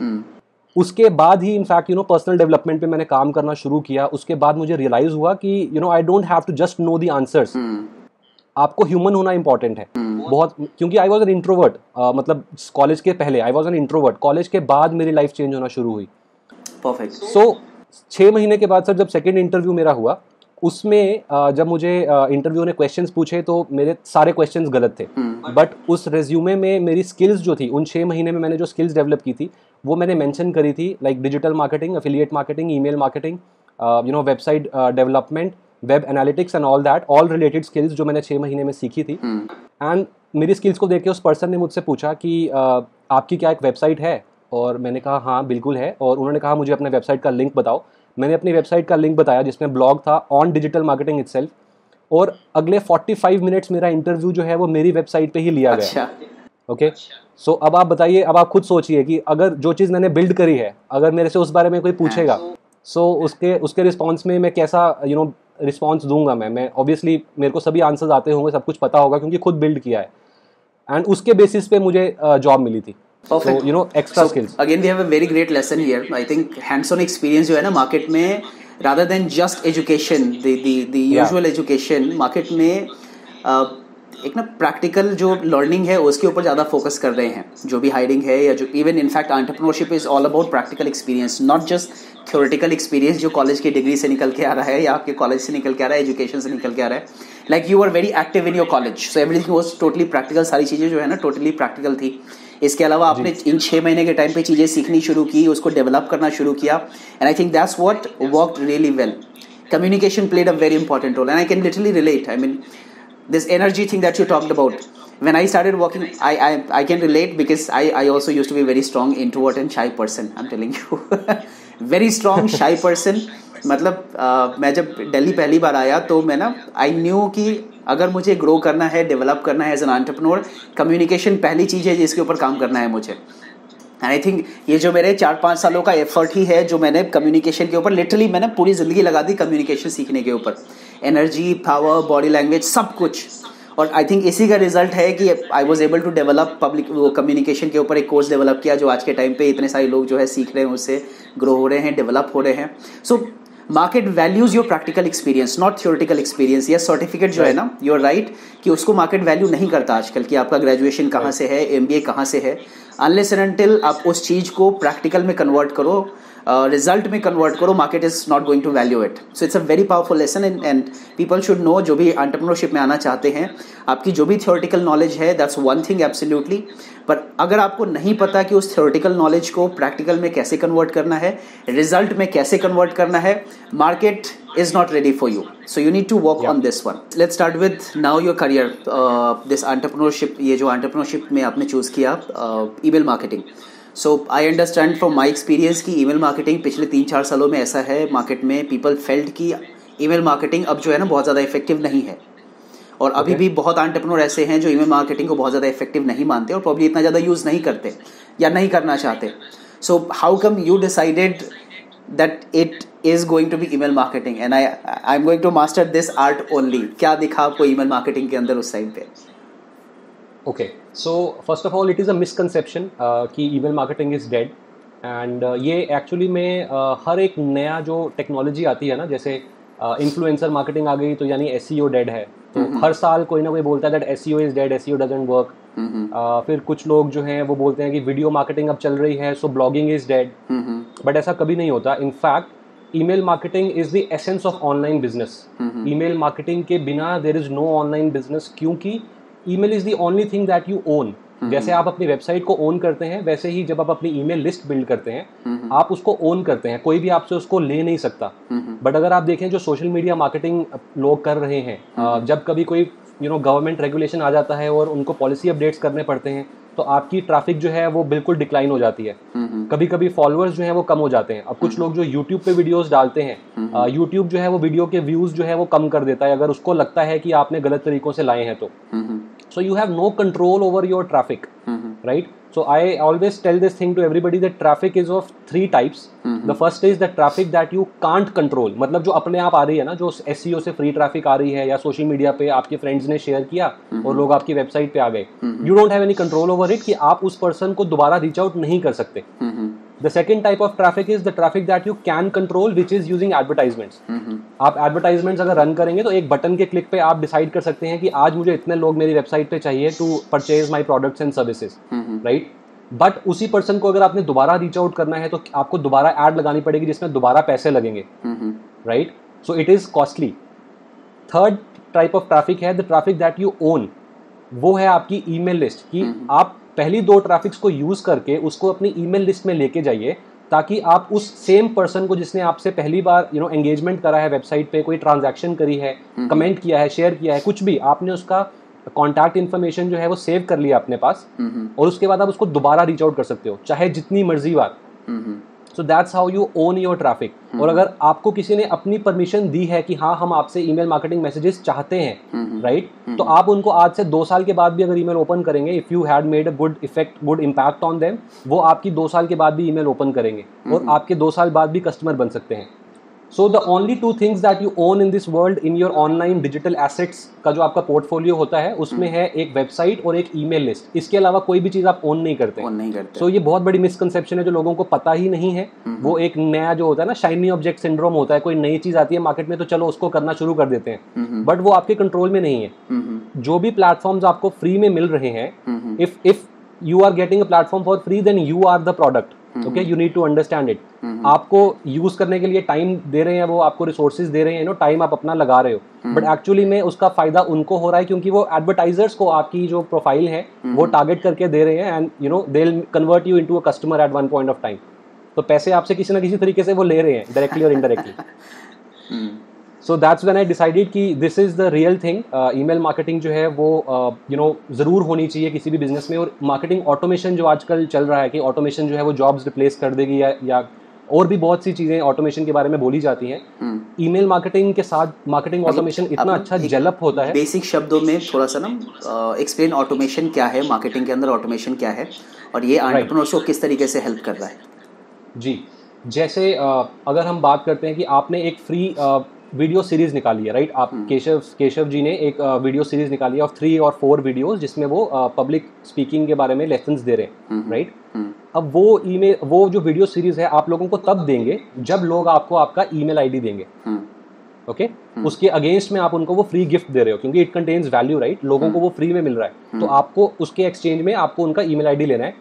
उसके बाद ही in fact you know personal development पे मैंने काम करना शुरू किया। उसके बाद मुझे रियलाइज़ हुआ कि you know I don't have to just know the answers आपको ह्यूमन होना इंपॉर्टेंट है। hmm. बहुत क्योंकि आई वॉज़ एन इंट्रोवर्ट मतलब कॉलेज के पहले I was an introvert college के बाद मेरी लाइफ चेंज होना शुरू हुई। परफेक्ट सो छः महीने के बाद सर जब सेकेंड इंटरव्यू मेरा हुआ उसमें जब मुझे इंटरव्यू ने क्वेश्चंस पूछे तो मेरे सारे क्वेश्चंस गलत थे। बट उस रेज्यूमे में मेरी स्किल्स जो थी उन छः महीने में मैंने जो स्किल्स डेवलप की थी वो मैंने मेंशन करी थी like digital marketing affiliate marketing email marketing you know website development web analytics and all that all related skills जो मैंने छः महीने में सीखी थी। एंड मेरी स्किल्स को देख के उस पर्सन ने मुझसे पूछा कि uh, आपकी क्या एक वेबसाइट है? और मैंने कहा हाँ बिल्कुल है। और उन्होंने कहा मुझे अपने वेबसाइट का लिंक बताओ। मैंने अपनी वेबसाइट का लिंक बताया जिसमें ब्लॉग था ऑन डिजिटल मार्केटिंग इट और अगले 45 मिनट्स मेरा इंटरव्यू जो है वो मेरी वेबसाइट पे ही लिया अच्छा। गया ओके सो so, अब आप बताइए अब आप खुद सोचिए कि अगर जो चीज़ मैंने बिल्ड करी है अगर मेरे से उस बारे में कोई पूछेगा सो so, उसके उसके रिस्पॉन्स में मैं कैसा यू नो रिस्पॉन्स दूँगा मैं? मैं ऑब्वियसली मेरे को सभी आंसर्स आते होंगे सब कुछ पता होगा क्योंकि खुद बिल्ड किया है। एंड उसके बेसिस पे मुझे जॉब मिली थी। Perfect. So, you know, extra so, skills. Again, we have a very great lesson here. I think hands-on experience जो है ना market में rather than just education, the the the Yeah. usual education, market में uh, एक ना practical जो learning है उसके ऊपर ज़्यादा फोकस कर रहे हैं जो भी हायरिंग है या जो even in fact entrepreneurship is all about practical experience not just theoretical experience जो कॉलेज की डिग्री से निकल के आ रहा है या आपके कॉलेज से निकल के आ रहा है एजुकेशन से निकल के आ रहा है like you are very active in your college so everything was totally practical सारी चीज़ें जो है ना टोटली प्रैक्टिकल थी इसके अलावा आपने इन छः महीने के टाइम पे चीज़ें सीखनी शुरू की उसको डेवलप करना शुरू किया। And I think that's what work really well communication played a very important role and I can literally relate I mean this energy thing that you talked about when I started working I I I can relate because I I also use to be very strong introvert and shy person I am telling you very strong shy person मतलब uh, मैं जब दिल्ली पहली बार आया तो मैं ना I knew कि अगर मुझे ग्रो करना है डेवलप करना है एज एन एंटरप्रेन्योर कम्युनिकेशन पहली चीज़ है जिसके ऊपर काम करना है मुझे। एंड आई थिंक ये जो मेरे चार पाँच सालों का एफर्ट ही है जो मैंने कम्युनिकेशन के ऊपर लिटरली मैंने पूरी ज़िंदगी लगा दी कम्युनिकेशन सीखने के ऊपर। एनर्जी पावर बॉडी लैंग्वेज सब कुछ। और आई थिंक इसी का रिज़ल्ट है कि I was able to develop public वो कम्युनिकेशन के ऊपर एक कोर्स डेवलप किया जो आज के टाइम पे इतने सारे लोग जो है सीख रहे हैं उससे ग्रो हो रहे हैं डेवलप हो रहे हैं। So market values your practical experience not theoretical experience या सर्टिफिकेट जो है ना यूर राइट कि उसको मार्केट वैल्यू नहीं करता आजकल कि आपका ग्रेजुएशन कहाँ से है एम बी ए कहाँ से है। अनलेस एंड अनटिल आप उस चीज़ को प्रैक्टिकल में कन्वर्ट करो रिज़ल्ट में कन्वर्ट करो market is not going to value it so it's a very powerful lesson and and people should know जो भी एंटरप्रेन्योरशिप में आना चाहते हैं आपकी जो भी थियोरटिकल नॉलेज है दैट्स वन थिंग एब्सोल्यूटली पर अगर आपको नहीं पता कि उस थियोरटिकल नॉलेज को प्रैक्टिकल में कैसे कन्वर्ट करना है रिज़ल्ट में कैसे कन्वर्ट करना है market is not ready for you. So you need to work Yeah. on this one. Let's start with now your career. Uh, this entrepreneurship ये जो entrepreneurship में आपने चूज़ किया email marketing so I understand from my experience की email marketing पिछले तीन चार सालों में ऐसा है मार्केट में पीपल फेल्ड की ईमेल मार्केटिंग अब जो है ना बहुत ज़्यादा इफ़ेक्टिव नहीं है। और अभी Okay. भी बहुत एंटरप्रेन्योर ऐसे हैं जो ईमेल मार्केटिंग को बहुत ज़्यादा इफ़ेक्टिव नहीं मानते और प्रॉब्ली इतना ज़्यादा यूज़ नहीं करते या नहीं करना चाहते। So how come you decided that it is going to be email marketing? And I I'm going to master this art only. क्या दिखा आपको email marketing के अंदर उस टाइम पे? Okay so first of all it is a misconception कि email marketing is dead and ये actually में uh, हर एक नया जो टेक्नोलॉजी आती है ना जैसे इन्फ्लुएंसर uh, मार्केटिंग आ गई तो यानी एस डेड है। तो mm-hmm. हर साल कोई ना कोई बोलता है that S is dead S doesn't work फिर कुछ लोग जो हैं वो बोलते हैं कि वीडियो मार्केटिंग अब चल रही है so blogging is dead but ऐसा कभी नहीं होता। In fact email marketing is the essence of online business email marketing के बिना there is no online business क्योंकि email is the only thing that you own. जैसे आप अपनी वेबसाइट को ओन करते हैं वैसे ही जब आप अपनी ईमेल लिस्ट बिल्ड करते हैं आप उसको ओन करते हैं कोई भी आपसे उसको ले नहीं सकता। बट अगर आप देखें जो सोशल मीडिया मार्केटिंग लोग कर रहे हैं जब कभी कोई यू नो गवर्नमेंट रेगुलेशन आ जाता है और उनको पॉलिसी अपडेट्स करने पड़ते हैं तो आपकी ट्रैफ़िक जो है वो बिल्कुल डिक्लाइन हो जाती है। कभी कभी फॉलोअर्स जो है वो कम हो जाते हैं। अब कुछ लोग जो यूट्यूब पे वीडियोस डालते हैं यूट्यूब जो है वो वीडियो के व्यूज़ जो है वो कम कर देता है अगर उसको लगता है कि आपने गलत तरीकों से लाए हैं तो। So you have no control over your traffic mm-hmm. right so i always tell this thing to everybody that traffic is of three types mm-hmm. the first is the traffic that you can't control मतलब जो अपने आप आ रही है ना जो S e से फ्री ट्रैफ़िक आ रही है या सोशल मीडिया पे आपके फ्रेंड्स ने शेयर किया mm-hmm. और लोग आपकी वेबसाइट पे आ गए you don't have any control over it कि आप उस पर्सन को दोबारा रीच आउट नहीं कर सकते the second type of traffic is the traffic that you can control which is using advertisements आप एडवर्टाइजमेंट्स अगर रन करेंगे तो एक बटन के क्लिक पे आप डिसाइड कर सकते हैं कि आज मुझे इतने लोग मेरी वेबसाइट पे चाहिए to purchase my products and services right but उसी पर्सन को अगर आपने दोबारा रीच आउट करना है तो आपको दोबारा एड लगानी पड़ेगी जिसमें दोबारा पैसे लगेंगे right so it is costly third type of traffic है the traffic that you own वो है आपकी ईमेल लिस्ट कि mm-hmm. आप पहली दो ट्रैफिक्स को यूज़ करके उसको अपनी ईमेल लिस्ट में लेके जाइए ताकि आप उस सेम पर्सन को जिसने आपसे पहली बार यू नो एंगेजमेंट करा है वेबसाइट पे कोई ट्रांजैक्शन करी है कमेंट हम्म। किया है शेयर किया है कुछ भी आपने उसका कॉन्टैक्ट इन्फॉर्मेशन जो है वो सेव कर लिया अपने पास हम्म। और उसके बाद आप उसको दोबारा रीच आउट कर सकते हो चाहे जितनी मर्ज़ी बार हम्म। So that's how you own your traffic और अगर आपको किसी ने अपनी परमिशन दी है कि हाँ हम आपसे ईमेल मार्केटिंग मैसेजेस चाहते हैं राइट हम्म। right? हम्म, तो आप उनको आज से दो साल के बाद भी अगर ईमेल ओपन करेंगे if you had made a good effect good impact on them वो आपकी दो साल के बाद भी ईमेल ओपन करेंगे। और आपके दो साल बाद भी कस्टमर बन सकते हैं। So the only two things that you own in this world in your online digital assets का जो आपका पोर्टफोलियो होता है उसमें hmm. है एक वेबसाइट और एक ईमेल लिस्ट इसके अलावा कोई भी चीज़ आप ओन नहीं करते। ओन नहीं करते। सो so, ये बहुत बड़ी मिसकनसेप्शन है जो लोगों को पता ही नहीं है। hmm. वो एक नया जो होता है ना शाइनी ऑब्जेक्ट सिंड्रोम होता है कोई नई चीज़ आती है मार्केट में तो चलो उसको करना शुरू कर देते हैं। But hmm. वो आपके कंट्रोल में नहीं है। जो भी प्लेटफॉर्म्स आपको फ्री में मिल रहे हैं if if you are getting a platform for free then you are the product okay you need to understand it आपको यूज़ करने के लिए टाइम दे रहे हैं वो आपको रिसोर्सेज दे रहे हैं नो टाइम आप अपना लगा रहे हो। बट एक्चुअली में उसका फ़ायदा उनको हो रहा है क्योंकि वो एडवर्टाइजर्स को आपकी जो प्रोफ़ाइल है mm-hmm. वो टारगेट करके दे रहे हैं and you know they convert you into a customer at one point of time तो पैसे आपसे किसी ना किसी तरीके से वो ले रहे हैं डायरेक्टली और indirectly so that's when I decided कि this is the real thing email marketing जो है वो यू नो ज़रूर होनी चाहिए किसी भी बिज़नेस में। और मार्केटिंग ऑटोमेशन जो आजकल चल रहा है कि ऑटोमेशन जो है वो जॉब्स रिप्लेस कर देगी या या और भी बहुत सी चीज़ें ऑटोमेशन के बारे में बोली जाती हैं। ईमेल हम्म। मार्केटिंग के साथ मार्केटिंग ऑटोमेशन इतना अच्छा डेवलप होता है। बेसिक शब्दों में थोड़ा सा ना एक्सप्लेन ऑटोमेशन क्या है मार्केटिंग के अंदर ऑटोमेशन क्या है और ये एंटरप्रेन्योर्स को किस तरीके से हेल्प कर रहा है। जी जैसे अगर हम बात करते हैं कि आपने एक फ्री वीडियो सीरीज़ निकाली है राइट आप हम्म। केशव केशव जी ने एक वीडियो सीरीज़ निकाली है ऑफ़ थ्री और फोर वीडियोस जिसमें वो पब्लिक स्पीकिंग के बारे में लेसन दे रहे हैं राइट हम्म, हम्म। अब वो ईमेल वो जो वीडियो सीरीज़ है आप लोगों को तब देंगे जब लोग आपको आपका ईमेल आईडी देंगे ओके okay? उसके अगेंस्ट में आप उनको वो फ्री गिफ्ट दे रहे हो क्योंकि इट कंटेन्स वैल्यू राइट लोगों को वो फ्री में मिल रहा है। तो आपको उसके एक्सचेंज में आपको उनका ईमेल आईडी लेना है।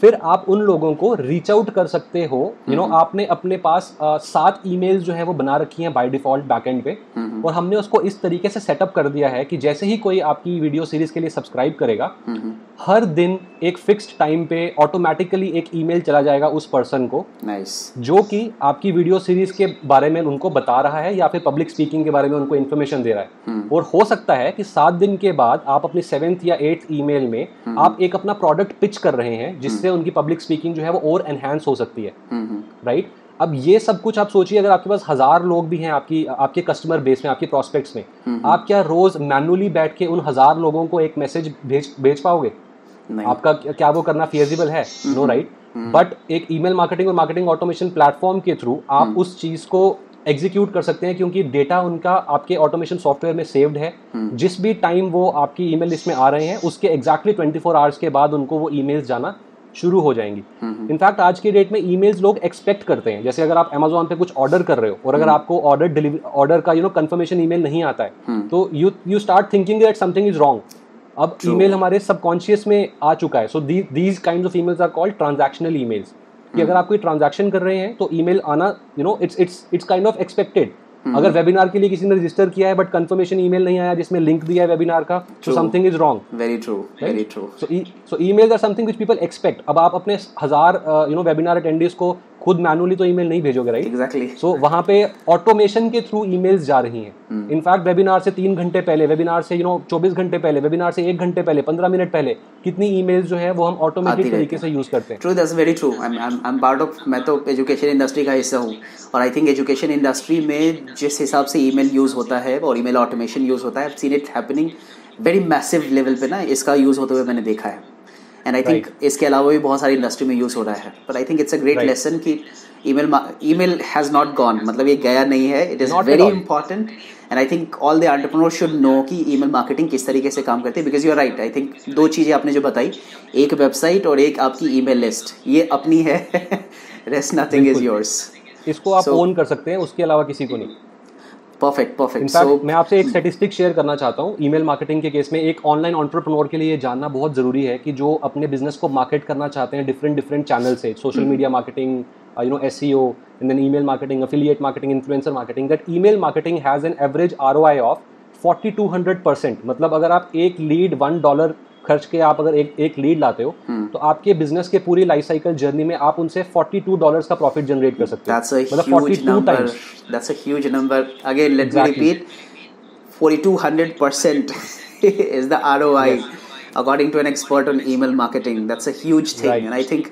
फिर आप उन लोगों को रीच आउट कर सकते हो यू you नो हम्म। आपने अपने पास आ, सात ईमेल्स जो है वो बना रखी हैं बाय डिफ़ॉल्ट बैकएंड पे हम्म। और हमने उसको इस तरीके से सेटअप कर दिया है कि जैसे ही कोई आपकी वीडियो सीरीज़ के लिए सब्सक्राइब करेगा हम्म। हर दिन एक फिक्स्ड टाइम पे ऑटोमेटिकली एक ईमेल चला जाएगा उस पर्सन को nice. जो कि आपकी वीडियो सीरीज़ के बारे में उनको बता रहा है या फिर पब्लिक स्पीकिंग के बारे में उनको इन्फॉर्मेशन दे रहा है और हो सकता है कि सात दिन के बाद आप अपनी सेवेंथ या एट्थ ईमेल में आप एक अपना प्रोडक्ट पिच कर रहे हैं जिससे उनकी पब्लिक स्पीकिंग जो है वो और एनहेंस हो सकती है। Right hmm, hmm. अब ये सब कुछ आप सोचिए अगर आपके पास हज़ार लोग भी हैं आपकी आपके कस्टमर बेस में आपके प्रोस्पेक्ट्स में हम्म, आप क्या रोज मैनुअली बैठ के उन हज़ार लोगों को एक मैसेज भेज भेज पाओगे? आपका क्या वो करना फिजिबल है? नो राइट बट एक ईमेल मार्केटिंग और मार्केटिंग ऑटोमेशन प्लेटफॉर्म के थ्रू आप उस चीज़ को एग्जीक्यूट कर सकते हैं क्योंकि डेटा उनका आपके ऑटोमेशन सॉफ्टवेयर में सेव्ड है। जिस भी टाइम वो आपकी ईमेल लिस्ट में आ रहे हैं उसके एग्जैक्टली ट्वेंटी फोर आवर्स के बाद उनको वो ईमेल्स जाना शुरू हो जाएँगी। इनफैक्ट आज के डेट में ईमेल्स लोग एक्सपेक्ट करते हैं। जैसे अगर आप अमेजोन पे कुछ ऑर्डर कर रहे हो और अगर आपको ऑर्डर डिलीवर ऑर्डर का यू नो कंफर्मेशन ईमेल नहीं आता है तो you you start thinking that something is wrong अब ईमेल हमारे सबकॉन्शियस में आ चुका है। So these kind of emails are called transactional emails कि अगर आप कोई ट्रांजैक्शन कर रहे हैं तो ईमेल आना you know it's it's it's kind of expected अगर वेबिनार के लिए किसी ने रजिस्टर किया है बट कंफर्मेशन ईमेल नहीं आया जिसमें लिंक दिया है वेबिनार का तो something is wrong very true very true so so email are something which people expect अब आप अपने हज़ार यू नो वेबिनार अटेंडेंस को खुद मैनुअली तो ईमेल नहीं भेजोगे राइट एग्जैक्टली सो वहाँ पे ऑटोमेशन के थ्रू ईमेल्स जा रही हैं। इनफैक्ट वेबिनार से तीन घंटे पहले वेबिनार से यू नो चौबीस घंटे पहले वेबिनार से एक घंटे पहले पंद्रह मिनट पहले कितनी ईमेल्स जो है वो हम ऑटोमेटिक तरीके से यूज़ करते हैं। True that's very true I am part of मैं तो एजुकेशन इंडस्ट्री का हिस्सा हूँ। और आई थिंक एजुकेशन इंडस्ट्री में जिस हिसाब से ईमेल यूज़ होता है और ईमेल ऑटोमेशन यूज़ होता है seen it happening very massive level पे ना इसका यूज़ होते हुए मैंने देखा है। एंड आई थिंक इसके अलावा भी बहुत सारी इंडस्ट्री में यूज़ हो रहा है। But I think it's a great lesson कि email email has not gone मतलब ये गया नहीं है। It is very important and I think all the entrepreneur should know कि ईमेल मार्केटिंग किस तरीके से काम करती है। Because you are right I think दो चीज़ें आपने जो बताई एक वेबसाइट और एक आपकी ईमेल लिस्ट ये अपनी है। रेस्ट नथिंग इज़ योर्स इसको आप ओन so, कर सकते हैं उसके अलावा किसी को नहीं। परफेक्ट परफेक्ट so, मैं आपसे एक स्टेटिस्टिक शेयर करना चाहता हूँ। ईमेल मार्केटिंग के केस में एक ऑनलाइन ऑन्टरप्रनोर के लिए ये जानना बहुत ज़रूरी है कि जो अपने बिज़नेस को मार्केट करना चाहते हैं डिफरेंट डिफरेंट चैनल से social media marketing you know as and then email marketing affiliate marketing, influencer marketing that email marketing has an average ROI of 40 to 100 percent मतलब अगर आप एक लीड वन डॉलर खर्च के आप अगर एक एक लीड लाते हो hmm. तो आपके बिज़नेस के पूरी लाइफ साइकिल जर्नी में आप उनसे 42 डॉलर्स का प्रॉफिट जनरेट कर सकते हो। मतलब 42 times that's a huge number again let me repeat 4200% is the ROI yes. according to an expert on email marketing. That's a huge thing right. and I think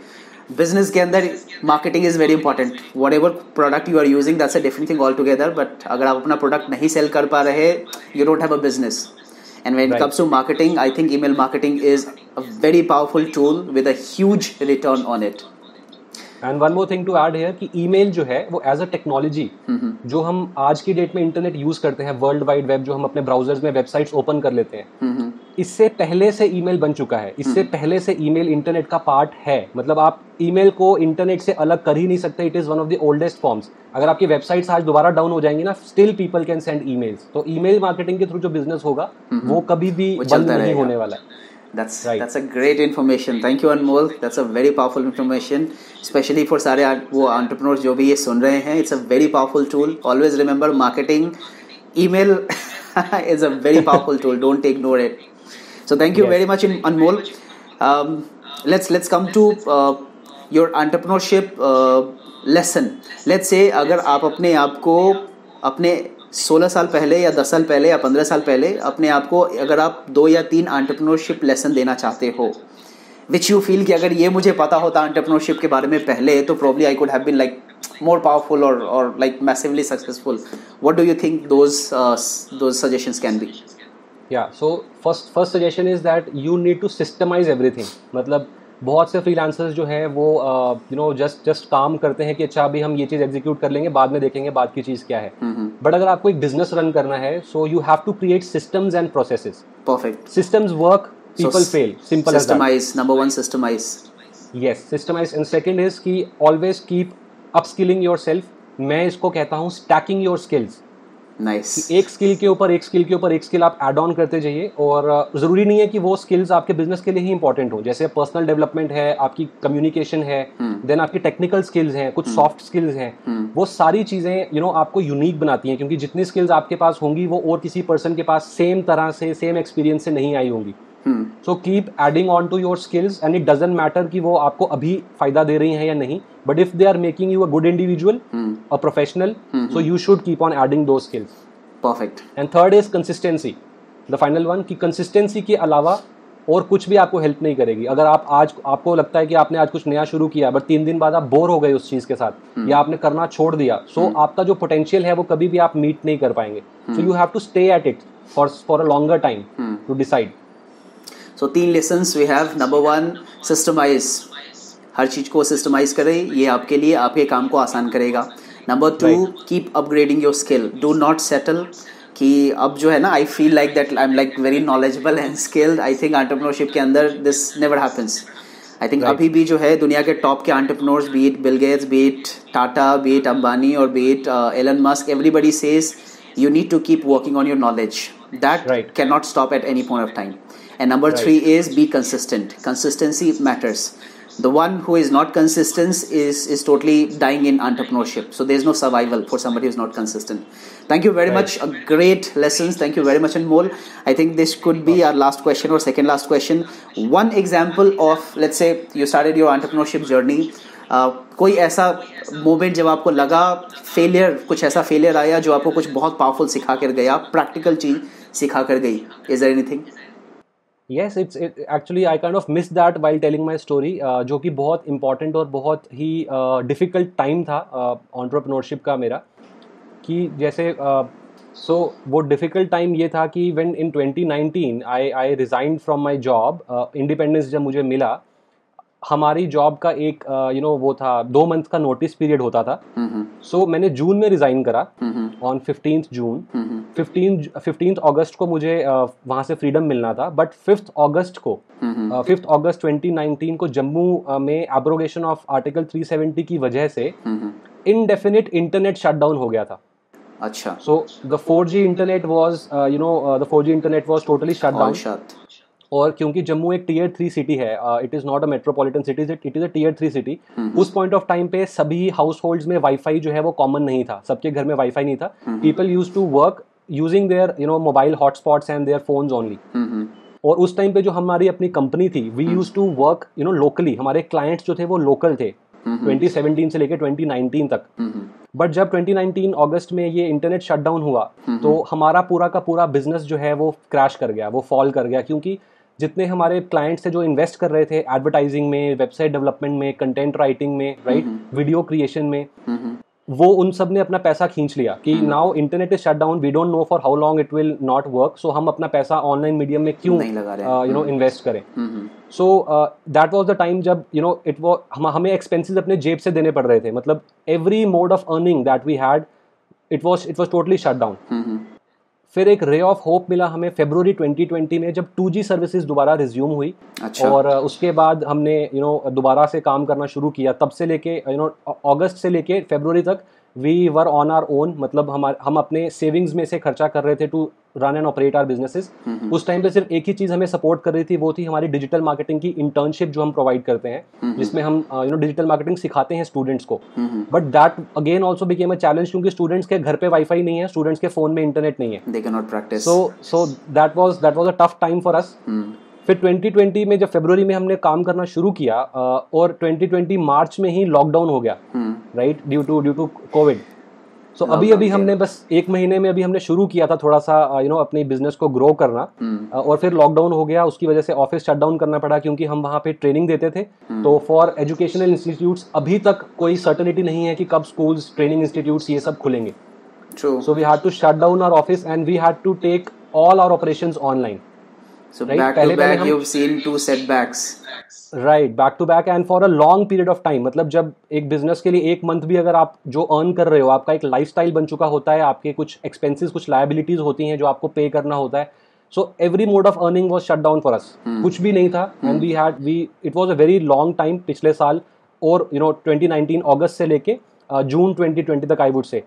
business के अंदर marketing is very important whatever product you are using that's a different thing all together but अगर आप अपना product नहीं sell कर पा रहे you don't have a business And when right. it comes to marketing, I think email marketing is a very powerful tool with a huge return on it. And one more thing to add here कि email जो है वो as a technology जो हम आज की date में internet use करते हैं वर्ल्ड वाइड वेब जो हम अपने ब्राउजर्स में वेबसाइट्स ओपन कर लेते हैं इससे पहले से ईमेल बन चुका है। इससे हम्म। पहले से ईमेल इंटरनेट का पार्ट है। मतलब आप ईमेल को इंटरनेट से अलग कर ही नहीं सकते। It is one of the oldest forms अगर आपकी वेबसाइट्स आज दोबारा डाउन हो जाएँगी ना still people can send emails तो ईमेल मार्केटिंग के थ्रू जो बिज़नेस होगा वो कभी भी बंद नहीं होने वाला है। That's right. that's a great information thank you Anmol that's a very powerful information especially for सारे वो entrepreneurs जो भी ये सुन रहे हैं it's a very powerful tool always remember marketing email is a very powerful tool don't ignore it so thank you yes. very much Anmol um, let's let's come to uh, your entrepreneurship uh, lesson let's say अगर आप अपने आप को अपने सोलह साल पहले या दस साल पहले या पंद्रह साल पहले अपने आप को अगर आप दो या तीन आंट्रप्रनोरशिप लेसन देना चाहते हो विच यू फील कि अगर ये मुझे पता होता आंट्रप्रनोरशिप के बारे में पहले तो probably I could have been like more powerful और और like massively successful what do you think those those suggestions can be या so first first suggestion is that you need to systemize everything मतलब बहुत से freelancers जो है वो you know just just काम करते हैं कि अच्छा अभी हम ये चीज़ एग्जीक्यूट कर लेंगे बाद में देखेंगे बाद की चीज़ क्या है। बट अगर आपको एक बिज़नेस रन करना है so you have to create systems and processes perfect systems work people fail simple systemize number one systemize yes systemize and second is key always keep upskilling yourself मैं इसको कहता हूँ stacking your skills nice. एक skill के ऊपर एक skill के ऊपर एक स्किल आप एड ऑन करते जाइए और ज़रूरी नहीं है कि वो स्किल्स आपके बिज़नेस के लिए ही इंपॉर्टेंट हो जैसे पर्सनल डेवलपमेंट है आपकी कम्युनिकेशन है देन hmm. आपकी टेक्निकल स्किल्स हैं कुछ सॉफ्ट hmm. स्किल्स हैं hmm. वो सारी चीज़ें यू नो आपको यूनिक बनाती हैं क्योंकि जितनी स्किल्स आपके पास होंगी वो और किसी पर्सन के पास सेम तरह से सेम एक्सपीरियंस से नहीं आई होंगी so keep adding on to your skills and it doesn't matter कि वो आपको अभी फ़ायदा दे रही हैं या नहीं but if they are making you a good individual a professional so you should keep on adding those skills perfect and third is consistency the final one key consistency के अलावा और कुछ भी आपको हेल्प नहीं करेगी। अगर आप आज आपको लगता है कि आपने आज कुछ नया शुरू किया बट तीन दिन बाद आप बोर हो गए उस चीज़ के साथ hmm. या आपने करना छोड़ दिया सो so, hmm. आपका जो पोटेंशियल है वो कभी भी आप मीट नहीं कर पाएँगे। So you have to stay at it for for a longer time to decide so तीन lesson we have number one systemize हर चीज़ को सिस्टमाइज करें ये आपके लिए आपके काम को आसान करेगा। Number two keep upgrading your skill do not settle कि अब जो है ना I feel like that I am like very knowledgeable and skilled I think entrepreneurship के अंदर this never happens I think अभी भी जो है दुनिया के टॉप के entrepreneurs be it Bill Gates be it Tata be it Ambani और be it Elon Musk everybody says you need to keep working on your knowledge that can not stop at any point of time. and number Right. 3 is be consistent consistency matters the one who is not consistent is is totally dying in entrepreneurship so there's no survival for somebody who's not consistent thank you very Right. much a great lessons thank you very much anmol i think this could be our last question or second last question one example of let's say you started your entrepreneurship journey uh, कोई ऐसा moment जब आपको लगा failure कुछ ऐसा failure आया जो आपको कुछ बहुत पावरफुल सिखा कर गया प्रैक्टिकल चीज सिखा कर गई is there anything yes it's actually I kind of miss that while telling my story जो कि बहुत इंपॉर्टेंट और बहुत ही डिफ़िकल्ट टाइम था ऑन्टरप्रनोरशिप का मेरा। कि जैसे सो वो डिफ़िकल्ट टाइम ये था कि when in 2019 I I resign from my job independence जब मुझे मिला हमारी जॉब का एक यू नो वो था दो मंथ का नोटिस पीरियड होता था। सो मैंने जून में रिज़ाइन करा। On fifteenth June fifteen August को मुझे वहाँ से फ्रीडम मिलना था। बट फिफ्थ अगस्त को फिफ्थ अगस्त 2019 को जम्मू में एब्रोगेशन ऑफ़ आर्टिकल 370 की वजह से इनडेफिनिट इंटरनेट शटडाउन हो गया था। अच्छा। So the four G internet was you know the 4G internet was totally shut down और क्योंकि जम्मू एक टीयर थ्री सिटी है it is not a metropolitan city it is a tier three city उस point of time पे सभी house holds में wifi जो है वो कॉमन नहीं था सबके घर में वाईफाई नहीं था। People use to work using their you know mobile hotspots and their phones only और उस टाइम पे जो हमारी अपनी कंपनी थी we use to work you know locally हमारे क्लाइंट्स जो थे वो लोकल थे 2017 से लेकर 2019 तक। बट जब 2019 अगस्त में ये इंटरनेट शटडाउन हुआ तो हमारा पूरा का पूरा बिज़नेस जो है वो क्रैश कर गया वो फॉल कर गया क्योंकि जितने हमारे क्लाइंट्स थे जो इन्वेस्ट कर रहे थे एडवर्टाइजिंग में वेबसाइट डेवलपमेंट में कंटेंट राइटिंग में राइट वीडियो क्रिएशन में। वो उन सबने अपना पैसा खींच लिया कि now internet is shut down we don't know for how long it will not work so हम अपना पैसा ऑनलाइन मीडियम में क्यों यू नो इन्वेस्ट करें। So that was the time जब यू नो इट वो हम हमें एक्सपेंसेस अपने जेब से देने पड़ रहे थे। मतलब every mode of earning that we had it was it was totally shut down फिर एक रे ऑफ़ होप मिला हमें फेब्रुवरी 2020 में जब 2G सर्विसेज़ दोबारा रिज्यूम हुई। अच्छा। और उसके बाद हमने यू नो दोबारा से काम करना शुरू किया। तब से लेके यू नो अगस्त से लेके फेब्रुवरी तक we were on our own मतलब हमारे हम अपने सेविंग्स में से खर्चा कर रहे थे to run and operate our businesses उस टाइम पे सिर्फ़ एक ही चीज़ हमें सपोर्ट कर रही थी वो थी हमारी डिजिटल मार्केटिंग की इंटर्नशिप जो हम प्रोवाइड करते हैं जिसमें हम यू नो डिजिटल मार्केटिंग सिखाते हैं स्टूडेंट्स को। But that again also became a challenge क्योंकि स्टूडेंट्स के घर पे वाईफाई नहीं है स्टूडेंट्स के फ़ोन में इंटरनेट नहीं है। So so that was that was a tough time for us फिर 2020 में जब फरवरी में हमने काम करना शुरू किया अ, और 2020 मार्च में ही लॉकडाउन हो गया। Right due to due to Covid so अभी अभी हमने बस एक महीने में अभी हमने शुरू किया था थोड़ा सा यू नो अपने बिज़नेस को ग्रो करना। और फिर लॉकडाउन हो गया उसकी वजह से ऑफ़िस शट डाउन करना पड़ा क्योंकि हम वहाँ पे ट्रेनिंग देते थे। तो फॉर एजुकेशनल इंस्टीट्यूट्स अभी तक कोई सर्टनिटी नहीं है कि कब स्कूल्स ट्रेनिंग इंस्टीट्यूट्स ये सब खुलेंगे। So we we had to shut down our office and we had to take all our operations right, back to back hmm- you have seen two setbacks Right, back to back and for a long period of time. मतलब जब एक business के लिए एक month भी अगर आप जो अर्न कर रहे हो आपका एक लाइफस्टाइल बन चुका होता है आपके कुछ एक्सपेंसेस कुछ लाइबिलिटीज होती हैं जो आपको पे करना होता है so every mode of earning was shut down for us कुछ भी नहीं था and we had we it was a very long time पिछले साल और यू नो 2019 अगस्त से लेके जून 2020 तक I would say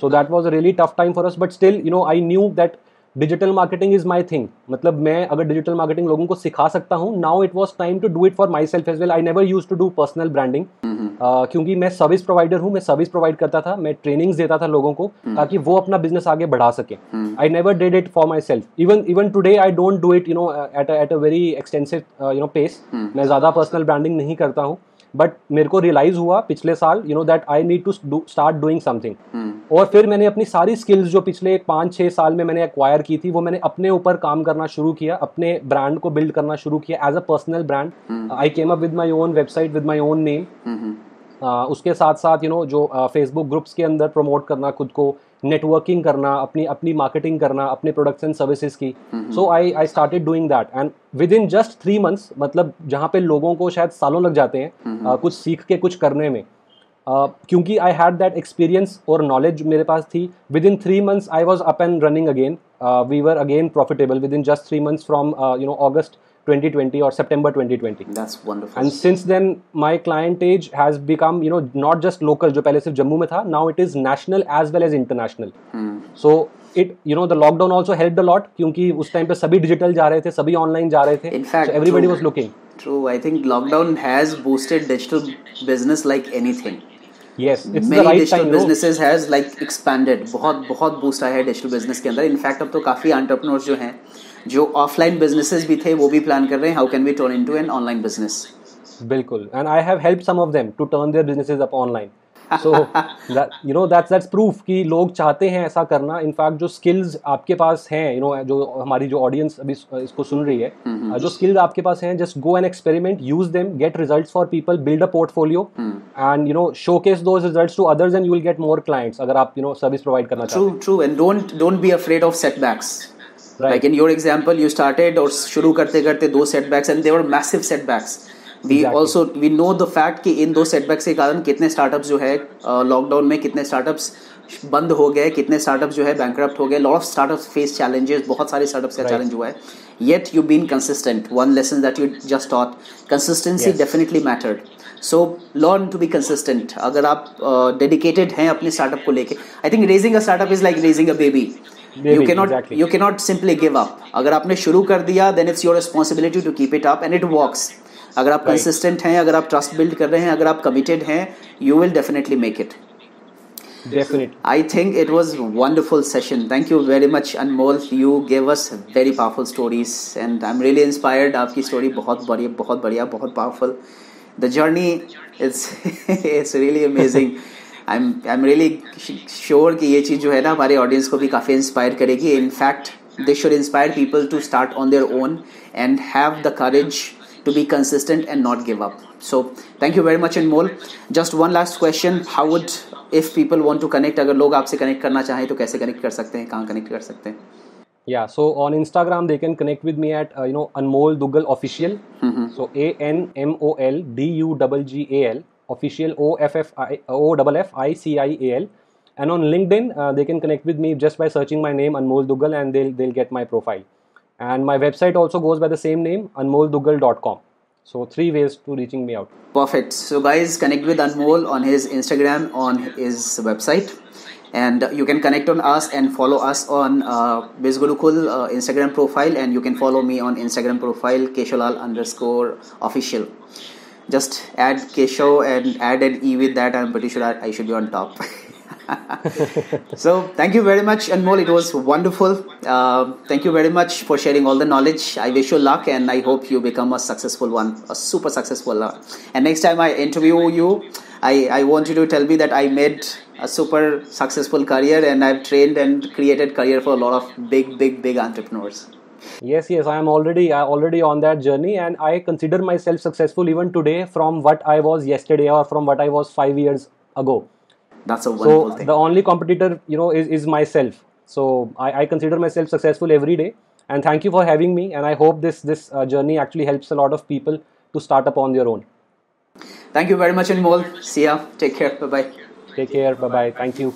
so that was a really tough time for us but still you know I knew that digital marketing is my thing मतलब मैं अगर digital marketing लोगों को सिखा सकता हूँ now it was time to do it for myself as well I never use to do personal branding क्योंकि मैं सर्विस प्रोवाइडर हूँ मैं सर्विस प्रोवाइड करता था मैं ट्रेनिंग्स देता था लोगों को ताकि वो अपना बिज़नेस आगे बढ़ा सके। I never did it for myself even even today I don't do it you know at at a very extensive you know pace मैं ज़्यादा पर्सनल ब्रांडिंग नहीं करता हूँ। बट मेरे को रियलाइज़ हुआ पिछले साल you know that I need to start doing something और फिर मैंने अपनी सारी स्किल्स जो पिछले पाँच छः साल में मैंने एक्वायर की थी वो मैंने अपने ऊपर काम करना शुरू किया अपने ब्रांड को बिल्ड करना शुरू किया as a personal brand I came up with my own website with my own name उसके साथ साथ यू नो जो फेसबुक ग्रुप्स के अंदर प्रमोट करना खुद को नेटवर्किंग करना अपनी अपनी मार्केटिंग करना अपने प्रोडक्ट्स एंड सर्विसेज़ की so I I started doing that and within just three months मतलब जहाँ पे लोगों को शायद सालों लग जाते हैं mm-hmm. uh, कुछ सीख के कुछ करने में Uh, क्योंकि आई हैड दैट एक्सपीरियंस और नॉलेज मेरे पास थी। Within three months I was up and running again we were again profitable within just three months from you know August 2020 or September 2020. That's wonderful. And since then, my clientage has become, you know, not just local, जो पहले सिर्फ़ जम्मू में था, now it is national as well as international. Hmm. So it, you know, the lockdown also helped a lot क्योंकि उस time पे सभी digital जा रहे थे, सभी ऑनलाइन जा रहे थे. In fact, so everybody true. was looking. True. I think lockdown has boosted digital business like anything. Yes, it's Many the right digital time. businesses no? has like expanded. बहुत बहुत boost आया है digital business के अंदर in fact अब तो काफ़ी entrepreneurs जो हैं जो ऑफलाइन बिजनेसेस भी थे वो भी प्लान कर रहे हैं how can we turn into an online business बिल्कुल। I have helped some of them to turn their businesses up online. So that you know that's that's proof कि लोग चाहते हैं ऐसा करना। इनफैक्ट जो स्किल्स आपके पास हैं you know जो हमारी जो ऑडियंस अभी इसको सुन रही है जो स्किल्स आपके पास हैं just go and experiment use them get results for people build a portfolio and you know showcase those results to others and you will get more clients अगर आप यू नो सर्विस प्रोवाइड करना चाहते True, true, and don't don't be afraid of setbacks. Like in your example you started और शुरू करते करते दो setbacks and they were massive setbacks we also we know the fact कि इन दो सेटबैक्स के कारण कितने स्टार्टअप जो है लॉकडाउन uh, में कितने स्टार्टअप्स बंद हो गए कितने स्टार्टअप जो है बैंक हो गए lot of startup face challenges बहुत सारे स्टार्टअप्स का चैलेंज हुआ है. Yet you been consistent one lesson that you just taught consistency definitely mattered so learn to be consistent अगर आप डेडिकेटेड uh, हैं अपने स्टार्टअप को लेके I think raising a startup is like raising a baby you cannot exactly. you cannot simply give up अगर आपने शुरू कर दिया then it's your responsibility to keep it up and it works अगर आप कंसिस्टेंट Right. हैं अगर आप trust build कर रहे हैं अगर आप committed हैं you will definitely make it definitely I think it was wonderful session. Thank you very much, Anmol. You gave us very powerful stories, and I'm really inspired. आपकी story बहुत बढ़िया, बहुत बढ़िया, बहुत powerful. The journey is it's I am I am really sure कि ये चीज़ जो है ना हमारे ऑडियंस को भी काफ़ी इंस्पायर करेगी। In fact they should inspire people to start on their own and have the courage to be consistent and not give up so thank you very much and mole just one last question how would if people want to connect अगर लोग आपसे connect करना चाहें तो कैसे connect कर सकते हैं? कहाँ कनेक्ट कर सकते हैं? या so on Instagram they can connect with me at you know Anmol Dugal official so A N M O L D U double G A L official O F F I O F F I C I A L. And on LinkedIn uh, they can connect with me just by searching my name Anmol Dugal and they'll they'll get my profile. And my website also goes by the same name anmoldugal.com. So three ways to reaching me out. Perfect. So, guys, connect with Anmol on his Instagram, on his website, and you can connect on us and follow us on uh, Bizgurukul uh, Instagram profile, and you can follow me on Instagram profile Keshalal underscore official. Just add Kesho and add an E with that. I'm pretty sure I I should be on top. so thank you very much anmol it was wonderful uh, thank you very much for sharing all the knowledge i wish you luck and i hope you become a successful one a super successful one and next time i interview you i, I want you to tell me that i made a super successful career and i've trained and created career for a lot of big big big entrepreneurs Yes, yes, I am already I already on that journey, and I consider myself successful even today from what I was yesterday or from what I was five years ago. that's a wonderful so thing. the only competitor you know is, is myself. So I, I consider myself successful every day and thank you for having me and i hope this this uh, journey actually helps a lot of people to start up on their own. Thank you very much anmol. See ya. Take care. Bye bye take care. Bye bye thank you